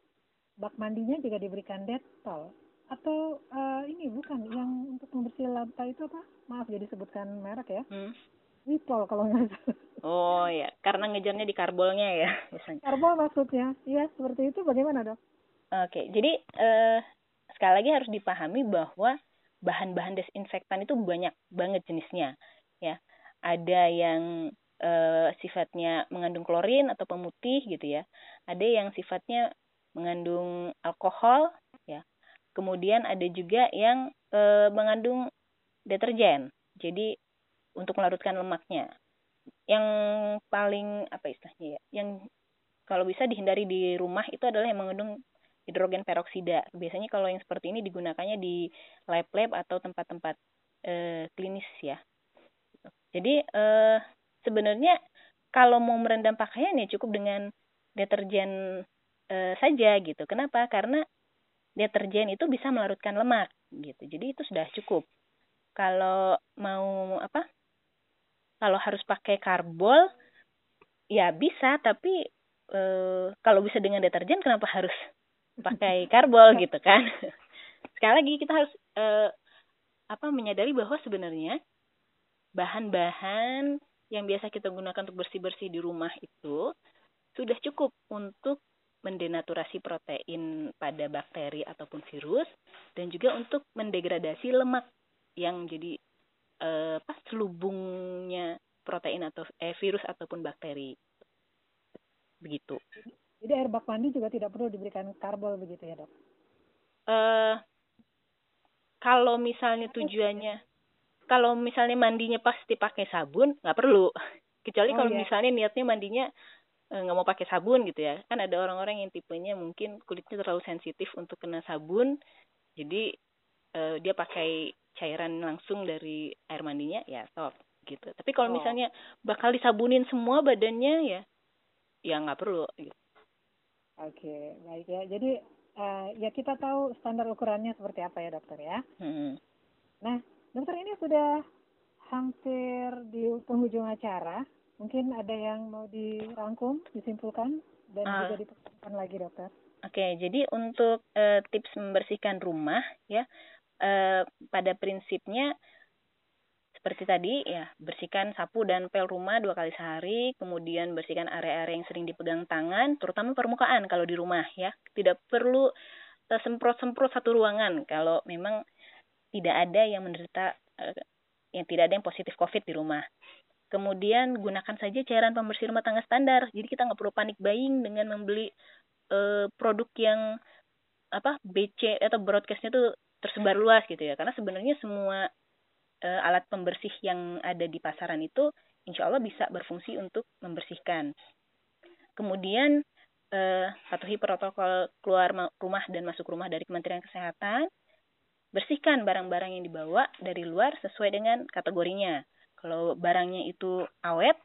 Speaker 1: bak mandinya juga diberikan detol. Atau uh, ini bukan yang untuk membersih lantai itu apa? Maaf jadi sebutkan merek ya. Hmm. Wipol kalau nggak salah.
Speaker 2: Oh ya, karena ngejarnya di karbolnya ya
Speaker 1: biasanya. Karbol maksudnya, iya seperti itu. Bagaimana dok?
Speaker 2: Oke, jadi uh, sekali lagi harus dipahami bahwa bahan-bahan desinfektan itu banyak banget jenisnya ya. Ada yang e, sifatnya mengandung klorin atau pemutih gitu ya. Ada yang sifatnya mengandung alkohol ya. Kemudian ada juga yang e, mengandung deterjen. Jadi untuk melarutkan lemaknya. Yang paling apa istilahnya ya yang kalau bisa dihindari di rumah itu adalah yang mengandung hidrogen peroksida. Biasanya kalau yang seperti ini digunakannya di lab-lab atau tempat-tempat e, klinis ya. Jadi e, sebenarnya kalau mau merendam pakaian ya cukup dengan deterjen e, saja gitu. Kenapa? Karena deterjen itu bisa melarutkan lemak gitu. Jadi itu sudah cukup. Kalau mau apa? Kalau harus pakai karbol ya bisa tapi e, kalau bisa dengan deterjen kenapa harus pakai karbol gitu kan. [laughs] Sekali lagi kita harus uh, apa menyadari bahwa sebenarnya bahan-bahan yang biasa kita gunakan untuk bersih-bersih di rumah itu sudah cukup untuk mendenaturasi protein pada bakteri ataupun virus dan juga untuk mendegradasi lemak yang jadi eh, pas selubungnya protein atau eh, virus ataupun bakteri. Begitu.
Speaker 1: Jadi air bak mandi juga tidak perlu diberikan karbol begitu ya dok?
Speaker 2: Uh, kalau misalnya tujuannya, kalau misalnya mandinya pasti pakai sabun, nggak perlu. Kecuali oh, kalau iya. misalnya niatnya mandinya eh, nggak mau pakai sabun gitu ya. Kan ada orang-orang yang tipenya mungkin kulitnya terlalu sensitif untuk kena sabun, jadi uh, dia pakai cairan langsung dari air mandinya, ya stop gitu. Tapi kalau oh. misalnya bakal disabunin semua badannya ya, ya nggak perlu gitu.
Speaker 1: Oke, baik ya. Jadi uh, ya kita tahu standar ukurannya seperti apa ya dokter ya. Hmm. Nah, dokter ini sudah hampir di penghujung acara. Mungkin ada yang mau dirangkum, disimpulkan, dan uh. juga diperhatikan lagi dokter.
Speaker 2: Oke, jadi untuk uh, tips membersihkan rumah ya, uh, pada prinsipnya seperti tadi ya bersihkan sapu dan pel rumah dua kali sehari kemudian bersihkan area-area yang sering dipegang tangan terutama permukaan kalau di rumah ya. Tidak perlu uh, semprot-semprot satu ruangan kalau memang tidak ada yang menderita uh, yang tidak ada yang positif covid di rumah. Kemudian gunakan saja cairan pembersih rumah tangga standar. Jadi kita nggak perlu panik buying dengan membeli uh, produk yang apa BC atau broadcastnya tuh tersebar luas gitu ya. Karena sebenarnya semua uh, alat pembersih yang ada di pasaran itu insya Allah bisa berfungsi untuk membersihkan. Kemudian uh, patuhi protokol keluar rumah dan masuk rumah dari Kementerian Kesehatan. Bersihkan barang-barang yang dibawa dari luar sesuai dengan kategorinya. Kalau barangnya itu awet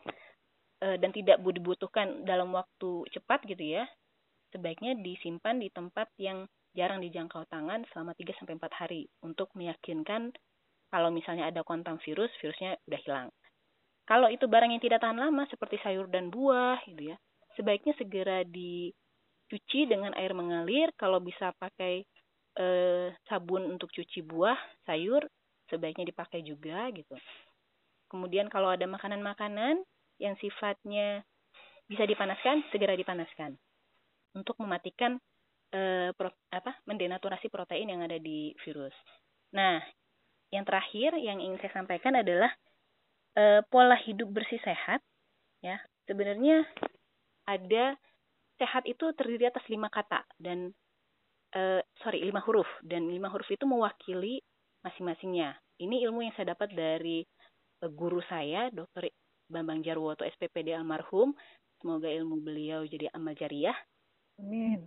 Speaker 2: uh, dan tidak dibutuhkan dalam waktu cepat gitu ya, sebaiknya disimpan di tempat yang jarang dijangkau tangan selama 3 sampai 4 hari untuk meyakinkan kalau misalnya ada kontak virus, virusnya udah hilang. Kalau itu barang yang tidak tahan lama seperti sayur dan buah gitu ya, sebaiknya segera dicuci dengan air mengalir. Kalau bisa pakai eh, sabun untuk cuci buah, sayur, sebaiknya dipakai juga gitu. Kemudian kalau ada makanan-makanan yang sifatnya bisa dipanaskan, segera dipanaskan untuk mematikan eh, pro, apa mendenaturasi protein yang ada di virus. Nah, yang terakhir yang ingin saya sampaikan adalah e, pola hidup bersih sehat ya sebenarnya ada sehat itu terdiri atas lima kata dan e, sorry lima huruf dan lima huruf itu mewakili masing-masingnya. Ini ilmu yang saya dapat dari uh, guru saya, Dr. Bambang Jarwoto SPPD almarhum. Semoga ilmu beliau jadi amal jariah.
Speaker 1: Amin.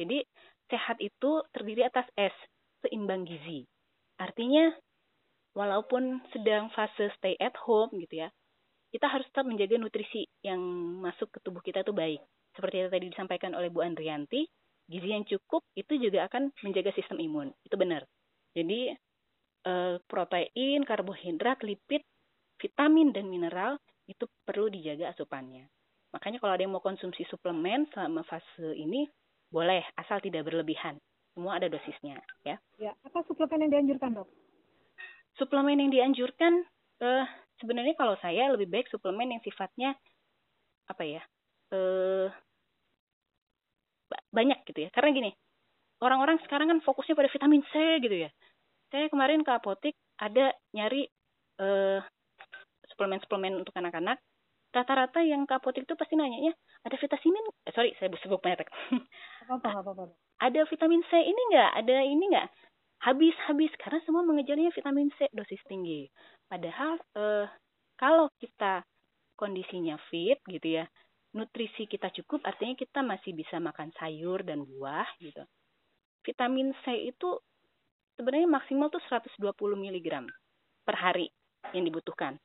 Speaker 2: Jadi sehat itu terdiri atas S, seimbang gizi. Artinya walaupun sedang fase stay at home gitu ya, kita harus tetap menjaga nutrisi yang masuk ke tubuh kita itu baik. Seperti yang tadi disampaikan oleh Bu Andrianti, gizi yang cukup itu juga akan menjaga sistem imun. Itu benar. Jadi eh, protein, karbohidrat, lipid, vitamin dan mineral itu perlu dijaga asupannya. Makanya kalau ada yang mau konsumsi suplemen selama fase ini boleh asal tidak berlebihan. Semua ada dosisnya ya.
Speaker 1: Ya, apa suplemen yang dianjurkan, Dok?
Speaker 2: Suplemen yang dianjurkan eh sebenarnya kalau saya lebih baik suplemen yang sifatnya apa ya? eh banyak gitu ya. Karena gini, orang-orang sekarang kan fokusnya pada vitamin C gitu ya. Saya kemarin ke apotik ada nyari eh suplemen-suplemen untuk anak-anak. Rata-rata yang ke apotik itu pasti nanya ya, ada vitamin, eh, sorry saya sebut merek.
Speaker 1: Apa apa apa.
Speaker 2: Ada vitamin C ini enggak? Ada ini enggak? Habis-habis karena semua mengejarnya vitamin C dosis tinggi. Padahal eh, kalau kita kondisinya fit gitu ya, nutrisi kita cukup artinya kita masih bisa makan sayur dan buah gitu. Vitamin C itu sebenarnya maksimal tuh 120 mg per hari yang dibutuhkan.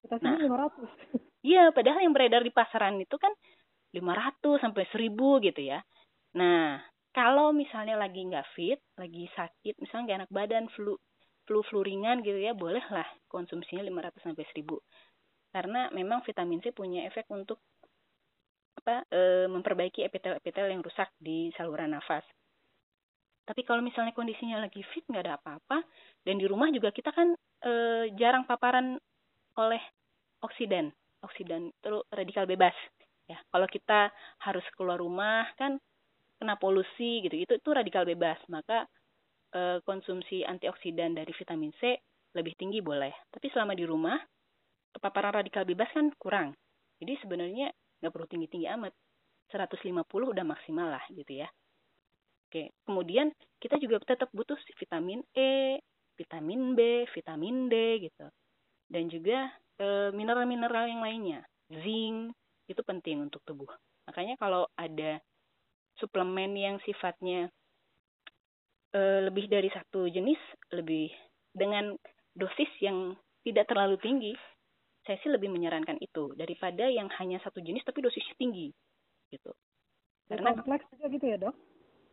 Speaker 1: Kita
Speaker 2: Nah.
Speaker 1: 500. [laughs]
Speaker 2: Iya, padahal yang beredar di pasaran itu kan 500 sampai 1000 gitu ya. Nah, kalau misalnya lagi nggak fit, lagi sakit, misalnya nggak enak badan, flu, flu flu ringan gitu ya, bolehlah konsumsinya 500 sampai 1000. Karena memang vitamin C punya efek untuk apa e, memperbaiki epitel-epitel yang rusak di saluran nafas. Tapi kalau misalnya kondisinya lagi fit nggak ada apa-apa dan di rumah juga kita kan e, jarang paparan oleh oksidan, oksidan itu radikal bebas. Ya, kalau kita harus keluar rumah kan kena polusi gitu, itu itu radikal bebas. Maka e, konsumsi antioksidan dari vitamin C lebih tinggi boleh. Tapi selama di rumah paparan radikal bebas kan kurang. Jadi sebenarnya nggak perlu tinggi-tinggi amat. 150 udah maksimal lah gitu ya. Oke, kemudian kita juga tetap butuh vitamin E, vitamin B, vitamin D gitu. Dan juga e, mineral-mineral yang lainnya. Zinc itu penting untuk tubuh. Makanya kalau ada suplemen yang sifatnya e, lebih dari satu jenis, lebih dengan dosis yang tidak terlalu tinggi, saya sih lebih menyarankan itu daripada yang hanya satu jenis tapi dosisnya tinggi gitu.
Speaker 1: Karena kompleks juga gitu ya, Dok?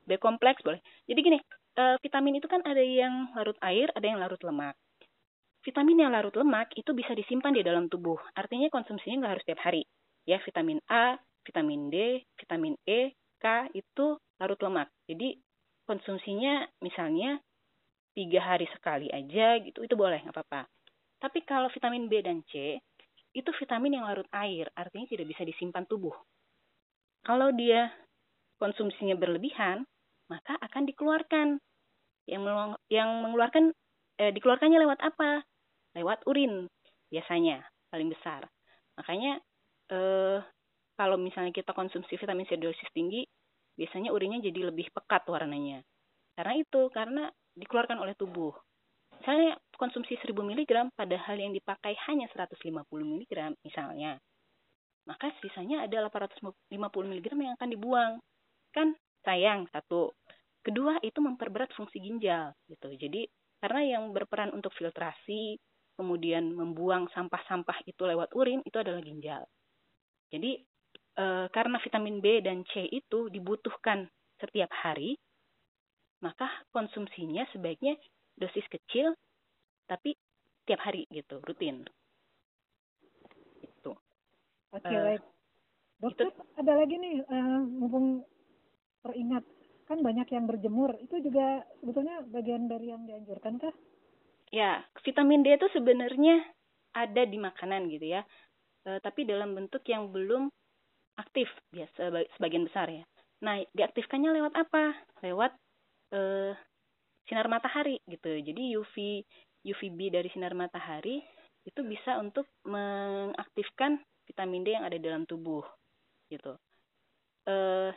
Speaker 2: B kompleks boleh. Jadi gini, e, vitamin itu kan ada yang larut air, ada yang larut lemak. Vitamin yang larut lemak itu bisa disimpan di dalam tubuh. Artinya konsumsinya nggak harus tiap hari. Ya, vitamin A, vitamin D, vitamin E, K itu larut lemak. Jadi konsumsinya misalnya tiga hari sekali aja gitu, itu boleh nggak apa-apa. Tapi kalau vitamin B dan C, itu vitamin yang larut air, artinya tidak bisa disimpan tubuh. Kalau dia konsumsinya berlebihan, maka akan dikeluarkan. Yang, yang mengeluarkan eh, dikeluarkannya lewat apa? Lewat urin biasanya paling besar. Makanya eh, kalau misalnya kita konsumsi vitamin C dosis tinggi, biasanya urinnya jadi lebih pekat warnanya. Karena itu, karena dikeluarkan oleh tubuh. Misalnya konsumsi 1000 mg padahal yang dipakai hanya 150 mg misalnya. Maka sisanya ada 850 mg yang akan dibuang. Kan sayang satu. Kedua itu memperberat fungsi ginjal gitu. Jadi karena yang berperan untuk filtrasi, kemudian membuang sampah-sampah itu lewat urin itu adalah ginjal. Jadi e, karena vitamin B dan C itu dibutuhkan setiap hari, maka konsumsinya sebaiknya dosis kecil tapi tiap hari gitu rutin. Itu.
Speaker 1: Oke okay, uh, baik. Dokter itu, ada lagi nih uh, mumpung teringat kan banyak yang berjemur itu juga sebetulnya bagian dari yang dianjurkan kah?
Speaker 2: Ya vitamin D itu sebenarnya ada di makanan gitu ya. Uh, tapi dalam bentuk yang belum aktif biasa sebagian besar ya nah diaktifkannya lewat apa lewat uh, sinar matahari gitu. Jadi UV UVB dari sinar matahari itu bisa untuk mengaktifkan vitamin D yang ada dalam tubuh gitu. Eh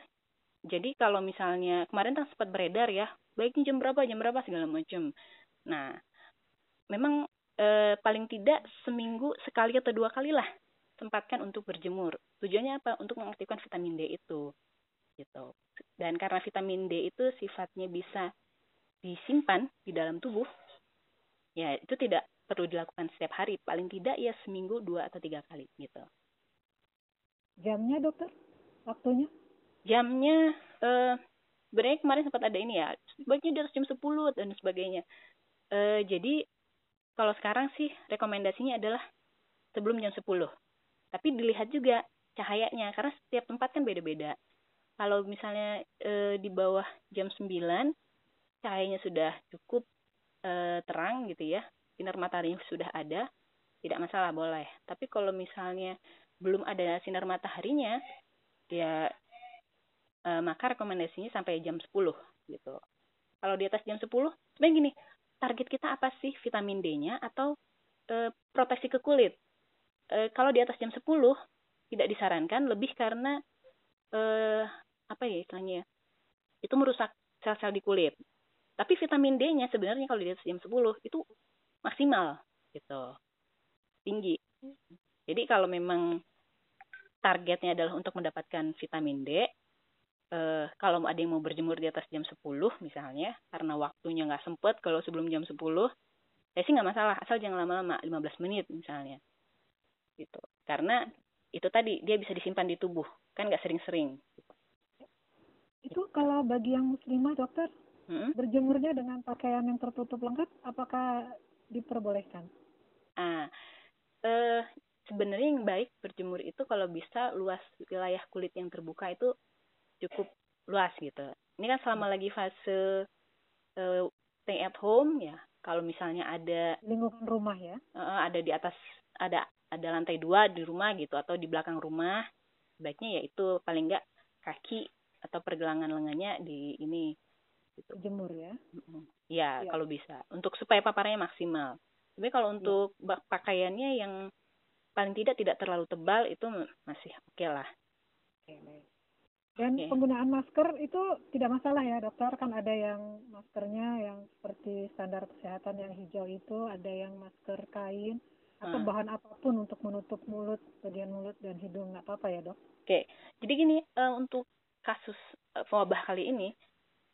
Speaker 2: jadi kalau misalnya kemarin kan sempat beredar ya, baiknya jam berapa jam berapa segala macam. Nah, memang eh, paling tidak seminggu sekali atau dua kali lah sempatkan untuk berjemur. Tujuannya apa? Untuk mengaktifkan vitamin D itu. Gitu. Dan karena vitamin D itu sifatnya bisa disimpan di dalam tubuh, ya itu tidak perlu dilakukan setiap hari. Paling tidak ya seminggu dua atau tiga kali gitu.
Speaker 1: Jamnya dokter? Waktunya?
Speaker 2: Jamnya, eh, sebenarnya kemarin sempat ada ini ya, sebaiknya di atas jam 10 dan sebagainya. Eh, jadi kalau sekarang sih rekomendasinya adalah sebelum jam 10. Tapi dilihat juga cahayanya karena setiap tempat kan beda-beda. Kalau misalnya e, di bawah jam 9 cahayanya sudah cukup e, terang gitu ya, sinar matahari sudah ada, tidak masalah boleh. Tapi kalau misalnya belum ada sinar mataharinya, ya e, maka rekomendasinya sampai jam 10 gitu. Kalau di atas jam 10, sebenarnya gini, target kita apa sih vitamin D-nya atau e, proteksi ke kulit? E, kalau di atas jam 10 tidak disarankan lebih karena eh, apa ya istilahnya ya, itu merusak sel-sel di kulit. Tapi vitamin D-nya sebenarnya kalau di atas jam 10 itu maksimal gitu. Tinggi. Jadi kalau memang targetnya adalah untuk mendapatkan vitamin D, eh, kalau ada yang mau berjemur di atas jam 10 misalnya, karena waktunya nggak sempet kalau sebelum jam 10, ya sih nggak masalah, asal jangan lama-lama, 15 menit misalnya gitu. Karena itu tadi dia bisa disimpan di tubuh. Kan nggak sering-sering.
Speaker 1: Itu kalau bagi yang muslimah dokter hmm? berjemurnya dengan pakaian yang tertutup lengkap apakah diperbolehkan?
Speaker 2: Ah eh, sebenarnya yang baik berjemur itu kalau bisa luas wilayah kulit yang terbuka itu cukup luas gitu. Ini kan selama lagi fase uh, stay at home ya. Kalau misalnya ada
Speaker 1: lingkungan rumah ya.
Speaker 2: Uh, ada di atas ada ada lantai dua di rumah gitu atau di belakang rumah baiknya ya itu paling enggak kaki atau pergelangan lengannya di ini
Speaker 1: gitu. jemur ya
Speaker 2: ya, ya kalau bisa untuk supaya paparannya maksimal tapi kalau iya. untuk ya. pakaiannya yang paling tidak tidak terlalu tebal itu masih oke okay lah
Speaker 1: oke, baik. dan okay. penggunaan masker itu tidak masalah ya dokter kan ada yang maskernya yang seperti standar kesehatan yang hijau itu ada yang masker kain atau hmm. bahan apa pun untuk menutup mulut, bagian mulut dan hidung nggak apa-apa ya dok?
Speaker 2: Oke, jadi gini uh, untuk kasus uh, wabah kali ini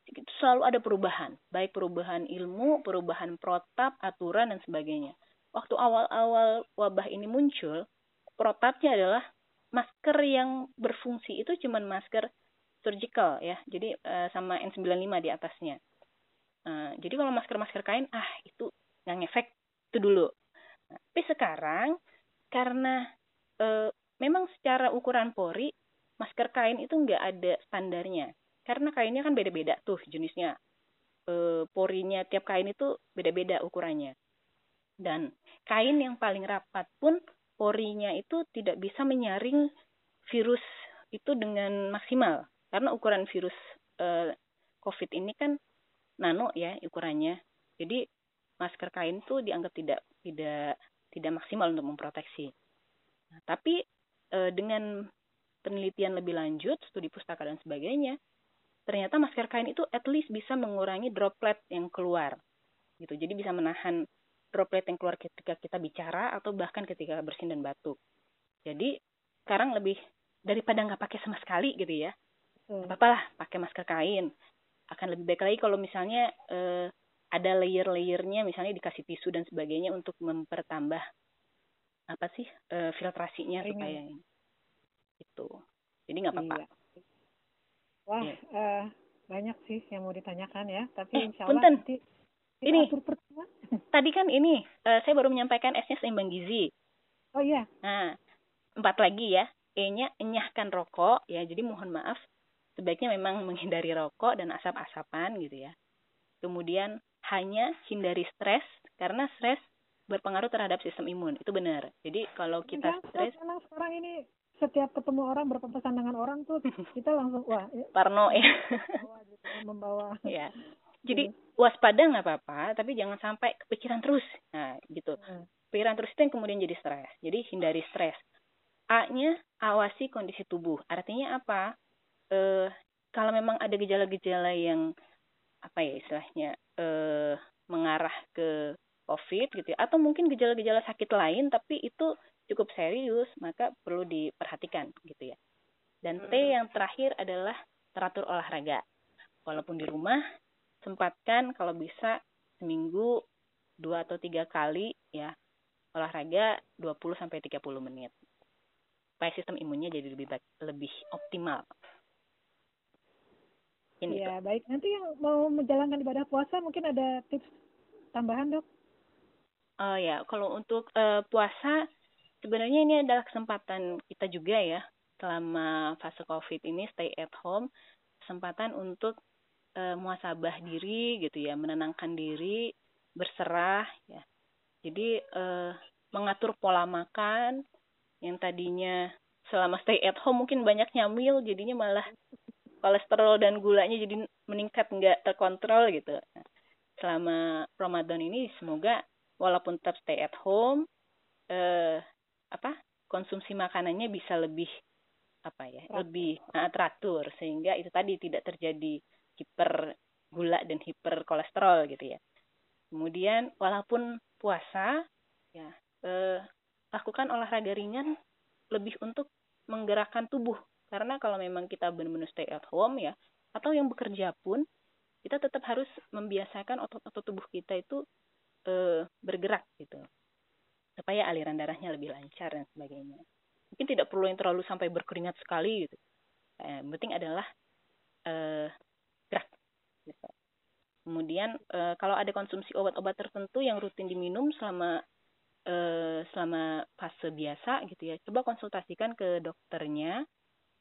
Speaker 2: itu selalu ada perubahan, baik perubahan ilmu, perubahan protap, aturan dan sebagainya. Waktu awal-awal wabah ini muncul, protapnya adalah masker yang berfungsi itu cuma masker surgical ya, jadi uh, sama N95 di atasnya. Uh, jadi kalau masker-masker kain, ah itu nggak ngefek itu dulu tapi sekarang karena e, memang secara ukuran pori masker kain itu nggak ada standarnya. Karena kainnya kan beda-beda tuh jenisnya. E, porinya tiap kain itu beda-beda ukurannya. Dan kain yang paling rapat pun porinya itu tidak bisa menyaring virus itu dengan maksimal. Karena ukuran virus e, COVID ini kan nano ya ukurannya. Jadi masker kain tuh dianggap tidak tidak tidak maksimal untuk memproteksi. Nah, tapi e, dengan penelitian lebih lanjut, studi pustaka dan sebagainya, ternyata masker kain itu at least bisa mengurangi droplet yang keluar. Gitu. Jadi bisa menahan droplet yang keluar ketika kita bicara atau bahkan ketika bersin dan batuk. Jadi sekarang lebih daripada nggak pakai sama sekali gitu ya. Hmm. Apa-apalah pakai masker kain. Akan lebih baik lagi kalau misalnya eh, ada layer-layernya misalnya dikasih tisu dan sebagainya untuk mempertambah apa sih uh, filtrasinya Ringin. supaya itu jadi nggak apa-apa iya.
Speaker 1: wah yeah. Iya. uh, banyak sih yang mau ditanyakan ya tapi
Speaker 2: eh,
Speaker 1: insya
Speaker 2: Allah nanti ini [laughs] tadi kan ini uh, saya baru menyampaikan S-nya seimbang gizi
Speaker 1: oh iya
Speaker 2: nah empat lagi ya E-nya enyahkan rokok ya jadi mohon maaf sebaiknya memang menghindari rokok dan asap-asapan gitu ya kemudian hanya hindari stres karena stres berpengaruh terhadap sistem imun. Itu benar. Jadi kalau kita stres
Speaker 1: sekarang ini setiap ketemu orang berpapasan dengan orang tuh [laughs] kita langsung wah
Speaker 2: ya, parno ya.
Speaker 1: Membawa, gitu, membawa.
Speaker 2: Ya [laughs] jadi waspada nggak apa-apa tapi jangan sampai kepikiran terus. Nah gitu. Hmm. pikiran terus itu yang kemudian jadi stres. Jadi hindari stres. A-nya awasi kondisi tubuh. Artinya apa? Eh kalau memang ada gejala-gejala yang apa ya istilahnya eh mengarah ke COVID gitu ya, atau mungkin gejala-gejala sakit lain tapi itu cukup serius, maka perlu diperhatikan gitu ya. Dan T hmm. yang terakhir adalah teratur olahraga. Walaupun di rumah, sempatkan kalau bisa seminggu dua atau tiga kali ya olahraga 20 sampai 30 menit. Supaya sistem imunnya jadi lebih baik, lebih optimal.
Speaker 1: Ini ya, itu. baik. Nanti yang mau menjalankan ibadah puasa mungkin ada tips tambahan, Dok?
Speaker 2: Oh ya, kalau untuk uh, puasa sebenarnya ini adalah kesempatan kita juga ya selama fase COVID ini stay at home, kesempatan untuk uh, muasabah diri gitu ya, menenangkan diri, berserah ya. Jadi uh, mengatur pola makan yang tadinya selama stay at home mungkin banyak nyamil jadinya malah kolesterol dan gulanya jadi meningkat nggak terkontrol gitu. selama Ramadan ini semoga walaupun tetap stay at home eh apa konsumsi makanannya bisa lebih apa ya teratur. lebih uh, teratur sehingga itu tadi tidak terjadi hiper gula dan hiper kolesterol gitu ya kemudian walaupun puasa ya eh, lakukan olahraga ringan lebih untuk menggerakkan tubuh karena kalau memang kita benar-benar stay at home ya atau yang bekerja pun kita tetap harus membiasakan otot-otot tubuh kita itu e, bergerak gitu. Supaya aliran darahnya lebih lancar dan sebagainya. Mungkin tidak perlu yang terlalu sampai berkeringat sekali gitu. Eh, yang penting adalah e, gerak gitu. kemudian e, kalau ada konsumsi obat-obat tertentu yang rutin diminum selama e, selama fase biasa gitu ya coba konsultasikan ke dokternya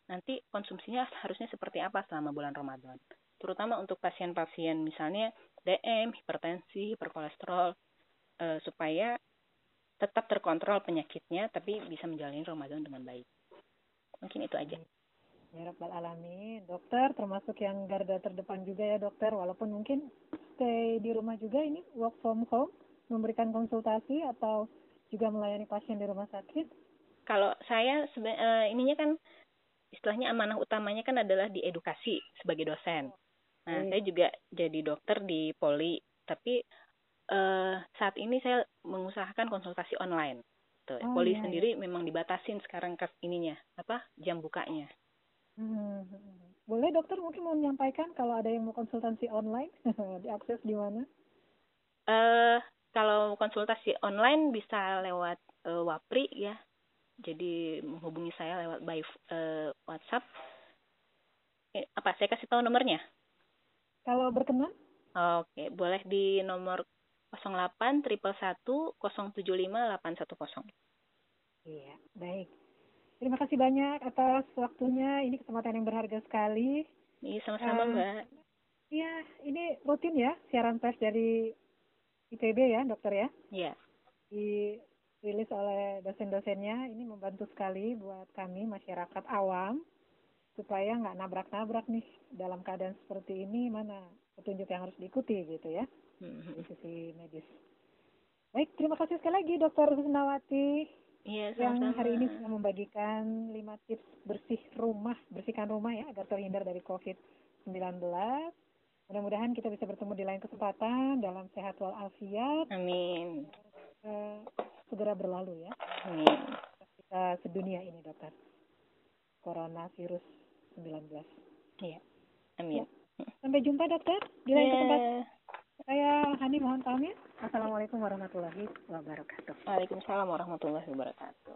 Speaker 2: nanti konsumsinya [laughs] harusnya seperti apa selama bulan Ramadan terutama untuk pasien-pasien misalnya DM, hipertensi, hiperkolesterol, e, supaya tetap terkontrol penyakitnya, tapi bisa menjalani Ramadan dengan baik. Mungkin itu aja.
Speaker 1: Ya Rabbal Alamin. Dokter termasuk yang garda terdepan juga ya dokter, walaupun mungkin stay di rumah juga ini work from home, memberikan konsultasi atau juga melayani pasien di rumah sakit?
Speaker 2: Kalau saya uh, ininya kan istilahnya amanah utamanya kan adalah di edukasi sebagai dosen. Nah, hmm. saya juga jadi dokter di Poli, tapi uh, saat ini saya mengusahakan konsultasi online. Tuh, oh, Poli iya, sendiri iya. memang dibatasin sekarang kas ininya, apa jam bukanya.
Speaker 1: Hmm. Boleh dokter mungkin mau menyampaikan kalau ada yang mau konsultasi online, [laughs] diakses di mana?
Speaker 2: Uh, kalau konsultasi online bisa lewat uh, Wapri ya. Jadi menghubungi saya lewat by uh, WhatsApp. Eh, apa saya kasih tahu nomornya?
Speaker 1: Kalau berkenan?
Speaker 2: Oke, boleh di nomor 08 triple 1 075 810.
Speaker 1: Iya, baik. Terima kasih banyak atas waktunya. Ini kesempatan yang berharga sekali.
Speaker 2: Iya, sama-sama, uh, Mbak.
Speaker 1: Iya, ini rutin ya siaran pers dari IPB ya, dokter ya?
Speaker 2: Iya.
Speaker 1: Dirilis oleh dosen-dosennya. Ini membantu sekali buat kami masyarakat awam supaya nggak nabrak-nabrak nih dalam keadaan seperti ini mana petunjuk yang harus diikuti gitu ya mm-hmm. di sisi medis. Baik, terima kasih sekali lagi Dokter Husnawati
Speaker 2: iya,
Speaker 1: yang hari ini sudah membagikan lima tips bersih rumah, bersihkan rumah ya agar terhindar dari COVID-19. Mudah-mudahan kita bisa bertemu di lain kesempatan dalam sehat walafiat.
Speaker 2: Amin.
Speaker 1: Uh, segera berlalu ya.
Speaker 2: Amin.
Speaker 1: Kita sedunia ini dokter. Coronavirus 19.
Speaker 2: Iya. Amin. Ya.
Speaker 1: Sampai jumpa dokter di lain yeah. kesempatan. Saya Hani mohon pamit. Assalamualaikum warahmatullahi wabarakatuh.
Speaker 2: Waalaikumsalam warahmatullahi wabarakatuh.